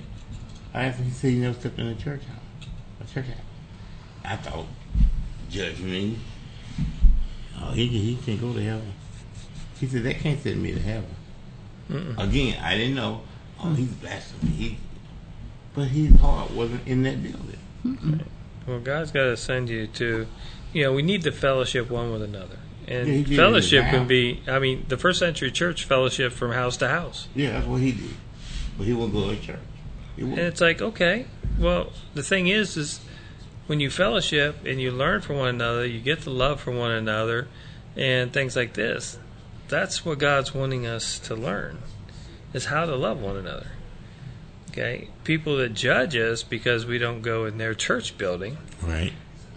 I asked him, he said he never stepped in a church house, a church house. I thought, judge me. Oh, he, he can't go to heaven. He said, that can't send me to heaven. Again, I didn't know. Oh, he's blasphemy. He, but his heart wasn't in that building. Well, God's got to send you to, you know, we need to fellowship one with another. And Yeah, he did it fellowship can be, I mean, the first century church fellowship from house to house. Yeah, that's what he did. But he wouldn't go to church. And it's like, okay, well, the thing is, is when you fellowship and you learn from one another, you get the love from one another, and things like this. That's what God's wanting us to learn, is how to love one another. Okay, people that judge us because we don't go in their church building. Right.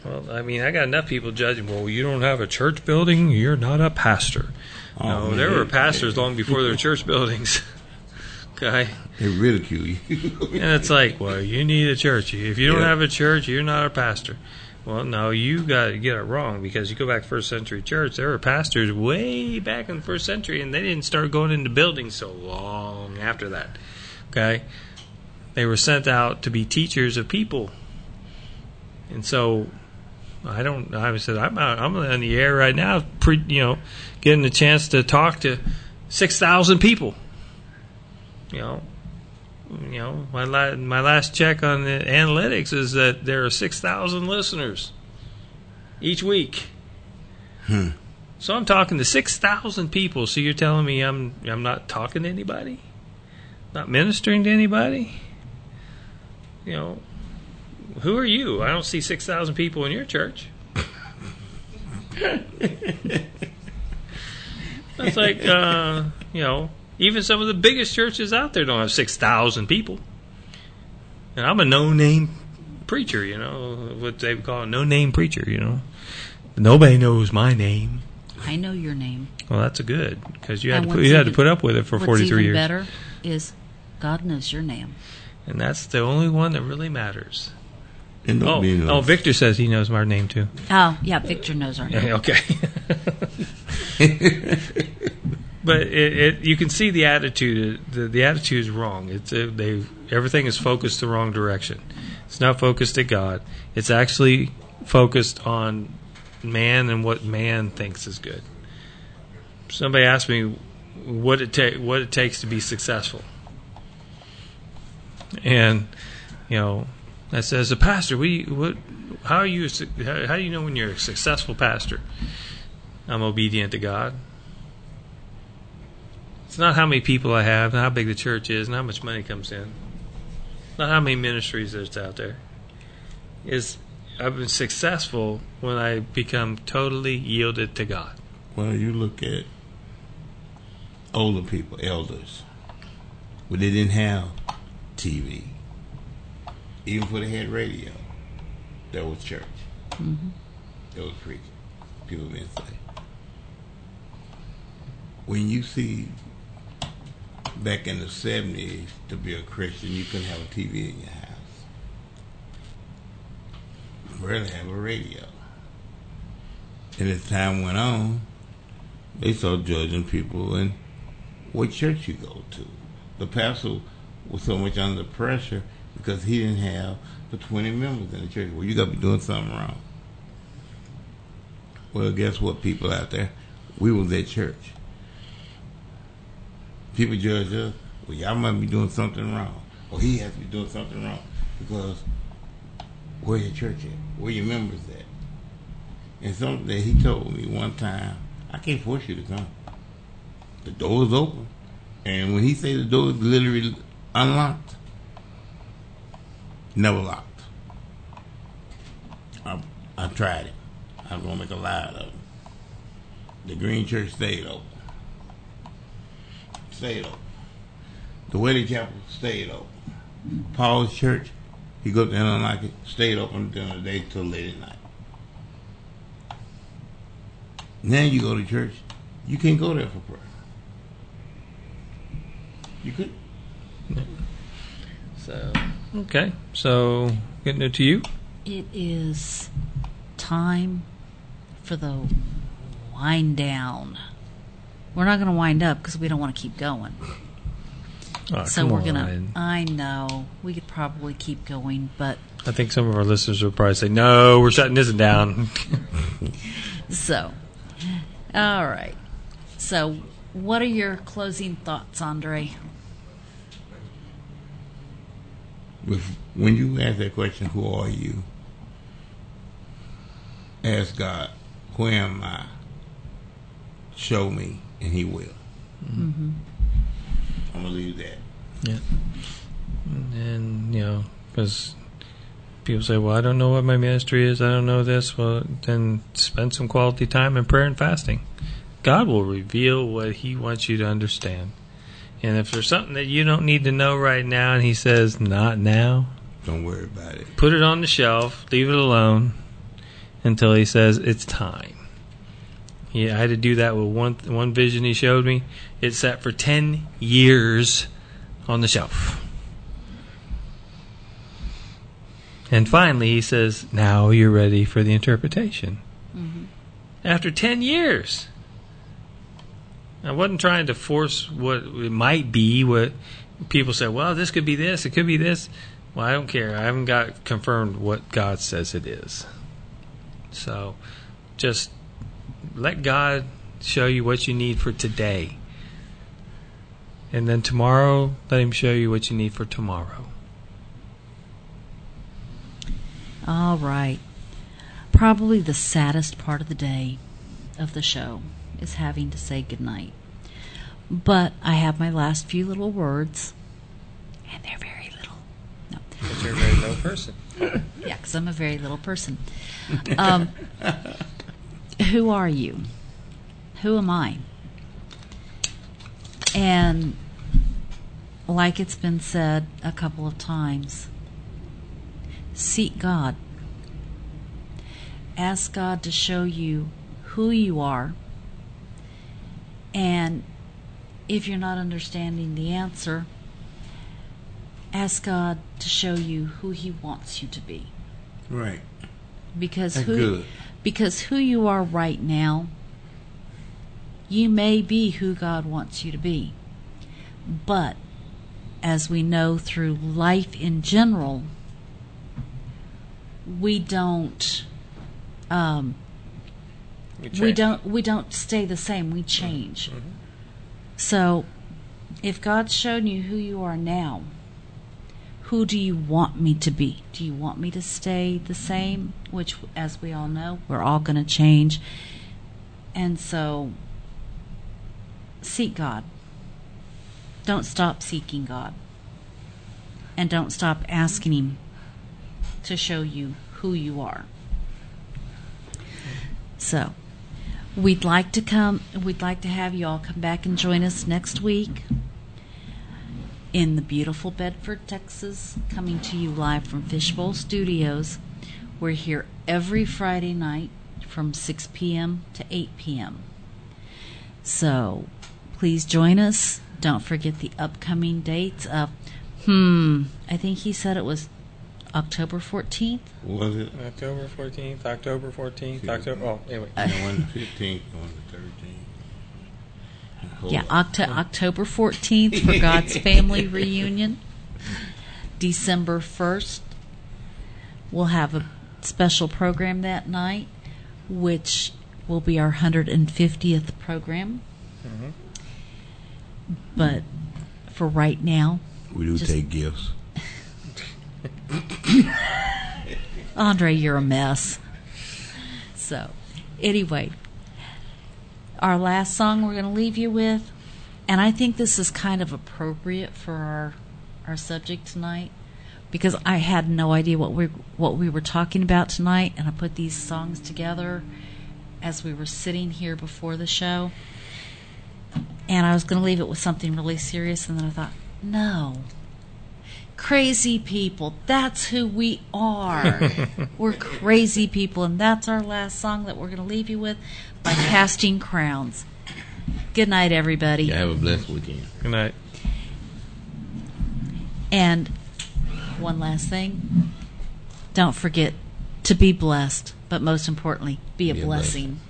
Well, I mean, I got enough people judging. Well, you don't have a church building. You're not a pastor. Oh, no, man, there were pastors long before there were church buildings. okay, They ridicule you. and it's like, well, you need a church. If you don't Yeah. have a church, you're not a pastor. Well, no, you got to get it wrong because you go back first century church. There were pastors way back in the first century, and they didn't start going into buildings so long after that. Okay, they were sent out to be teachers of people, and so I don't. I said I'm out, I'm on the air right now, pre, you know, getting a chance to talk to six thousand people. You know, you know, my la- my last check on the analytics is that there are six thousand listeners each week. Hmm. So I'm talking to six thousand people. So you're telling me I'm I'm not talking to anybody, not ministering to anybody? You know, who are you? I don't see six thousand people in your church. That's like, uh, you know, even some of the biggest churches out there don't have 6,000 people. And I'm a no name preacher, you know, what they would call a no name preacher, you know. Nobody knows my name. I know your name. Well, that's a good because you had And to put, you had to put up with it for 43 even years, better is God knows your name. and that's the only one that really matters. And don't Oh, be no- oh, Victor says he knows our name too. Oh, yeah, Victor knows our name. Okay. but it, it, you can see the attitude. The, the attitude is wrong. It's uh, they everything is focused the wrong direction. It's not focused at God. It's actually focused on man and what man thinks is good. Somebody asked me what it ta- what it takes to be successful, and you know, I as a pastor, we what how are you how, how do you know when you're a successful pastor? I'm obedient to God. It's not how many people I have, not how big the church is, not how much money comes in, not how many ministries there's out there. Is I've been successful when I become totally yielded to God. Well, you look at older people, elders, but they didn't have TV. Even for the head radio, there was church. Mm-hmm. There was preaching. People being saved. When you see back in the 70s to be a Christian, you couldn't have a TV in your house. Rarely have a radio. And as time went on, they started judging people and what church you go to. The pastor was so much under pressure because he didn't have the 20 members in the church. Well, you got to be doing something wrong. Well, guess what, people out there? We was at church. People judge us. Well, y'all might be doing something wrong. Or he has to be doing something wrong because where your church at? Where your members at? And something that he told me one time, I can't force you to come. The door is open. And when he say the door is literally unlocked, never locked. I, I tried it. I'm gonna make a lie of it. The Green Church stayed open. Stayed open. The Wedding Chapel stayed open. Paul's Church, he goes there and unlock it, stayed open during the day till late at night. Now you go to church, you can't go there for prayer. You could. So okay, so getting it to you. It is time for the wind down. We're not going to wind up because we don't want to keep going. Oh, so we're going to. I know. We could probably keep going, but I think some of our listeners will probably say, "No, we're shutting this down." so. All right. So, what are your closing thoughts, Andre? With, when you ask that question, who are you? Ask God, where am I? Show me, and He will. Mm-hmm. I'm gonna leave that. Yeah. And, you know, because people say, well, I don't know what my ministry is. I don't know this. Well, then spend some quality time in prayer and fasting. God will reveal what He wants you to understand. And if there's something that you don't need to know right now and He says, not now, Don't worry about it. put it on the shelf, leave it alone until He says, it's time. Yeah, I had to do that with one one vision He showed me. It sat for 10 years on the shelf. And finally, he says, Now you're ready for the interpretation. Mm-hmm. After 10 years. I wasn't trying to force what it might be, what people say, well, this could be this, it could be this. Well, I don't care. I haven't got confirmed what God says it is. So just let God show you what you need for today. And then tomorrow, let Him show you what you need for tomorrow. All right. Probably the saddest part of the day of the show is having to say goodnight. But I have my last few little words, and they're very little. No. You're a very low person. Yeah, because I'm a very little person. Um, who are you? Who am I? And like it's been said a couple of times, seek God. Ask God to show you who you are. And if you're not understanding the answer, ask God to show you who He wants you to be. Right. Because That's who good. because who you are right now, you may be who God wants you to be. But as we know through life in general, we don't um, we don't we don't stay the same. We mm-hmm. change. Mm-hmm. So, if God's shown you who you are now, who do you want me to be? Do you want me to stay the same? Which, as we all know, we're all going to change. And so, seek God. Don't stop seeking God. And don't stop asking Him to show you who you are. Mm-hmm. So, we'd like to come, we'd like to have you all come back and join us next week in the beautiful Bedford, Texas, coming to you live from Fishbowl Studios. We're here every Friday night from 6 p.m. to 8 p.m. So please join us. Don't forget the upcoming dates of, hmm, I think he said it was October 14th. Was it? October 14th, October 14th, October. Oh, anyway. Uh, on the 15th, on the 13th. Hold Yeah. Octo- October 14th for God's Family Reunion. December 1st, we'll have a special program that night, which will be our 150th program. Mhm. But for right now, We do Just- take gifts. Andre, you're a mess. So, anyway, our last song we're going to leave you with, and I think this is kind of appropriate for our our subject tonight because I had no idea what we what we were talking about tonight, and I put these songs together as we were sitting here before the show. And I was going to leave it with something really serious, and then I thought, no, crazy people. That's who we are. we're crazy people, and that's our last song that we're going to leave you with by Casting Crowns. Good night, everybody. Yeah, have a blessed weekend. Good night. And one last thing don't forget to be blessed, but most importantly, be a Be a blessing.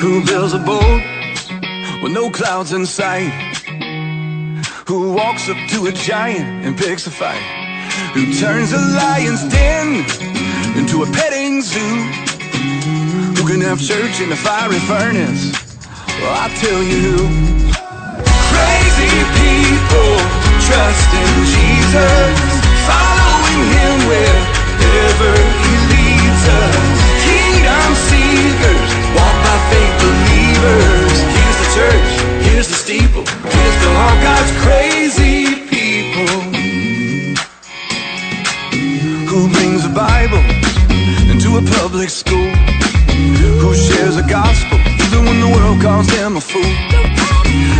Who builds a boat with no clouds in sight? Who walks up to a giant and picks a fight? Who turns a lion's den into a petting zoo? Who can have church in a fiery furnace? Well, I'll tell you who. Crazy people trust in Jesus, following Him wherever He leads us. Kingdom seekers, by faith believers. Here's the church, here's the steeple, here's to all God's crazy people. Who brings the Bible into a public school? Who shares the gospel even when the world calls them a fool?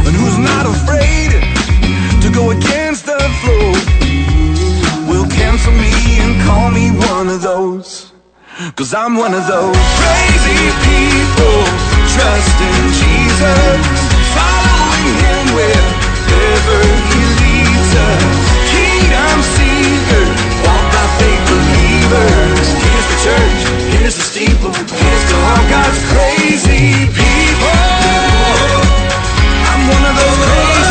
And who's not afraid to go against the flow? Will cancel me and call me one of those. Cause I'm one of those crazy people trusting Jesus, following him wherever he leads us. Kingdom seekers, walk by faith believers. Here's the church, here's the steeple, here's to all God's crazy people. I'm one of those crazy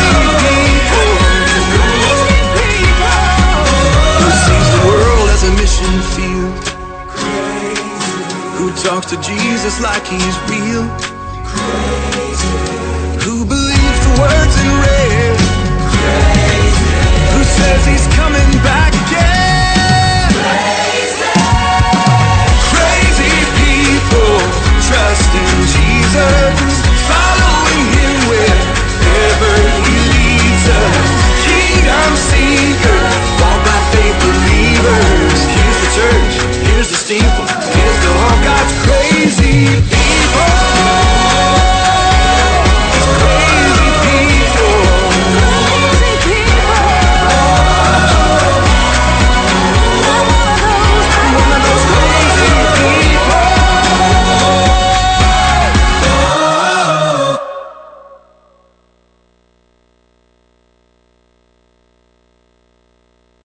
talks to Jesus like he's real. Crazy. Who believes the words in red? Crazy. Who says he's coming back again? Crazy. Crazy people trust in Jesus, following him wherever he leads us. Kingdom seekers, walk by faith believers. Here's the church, here's the crazy people.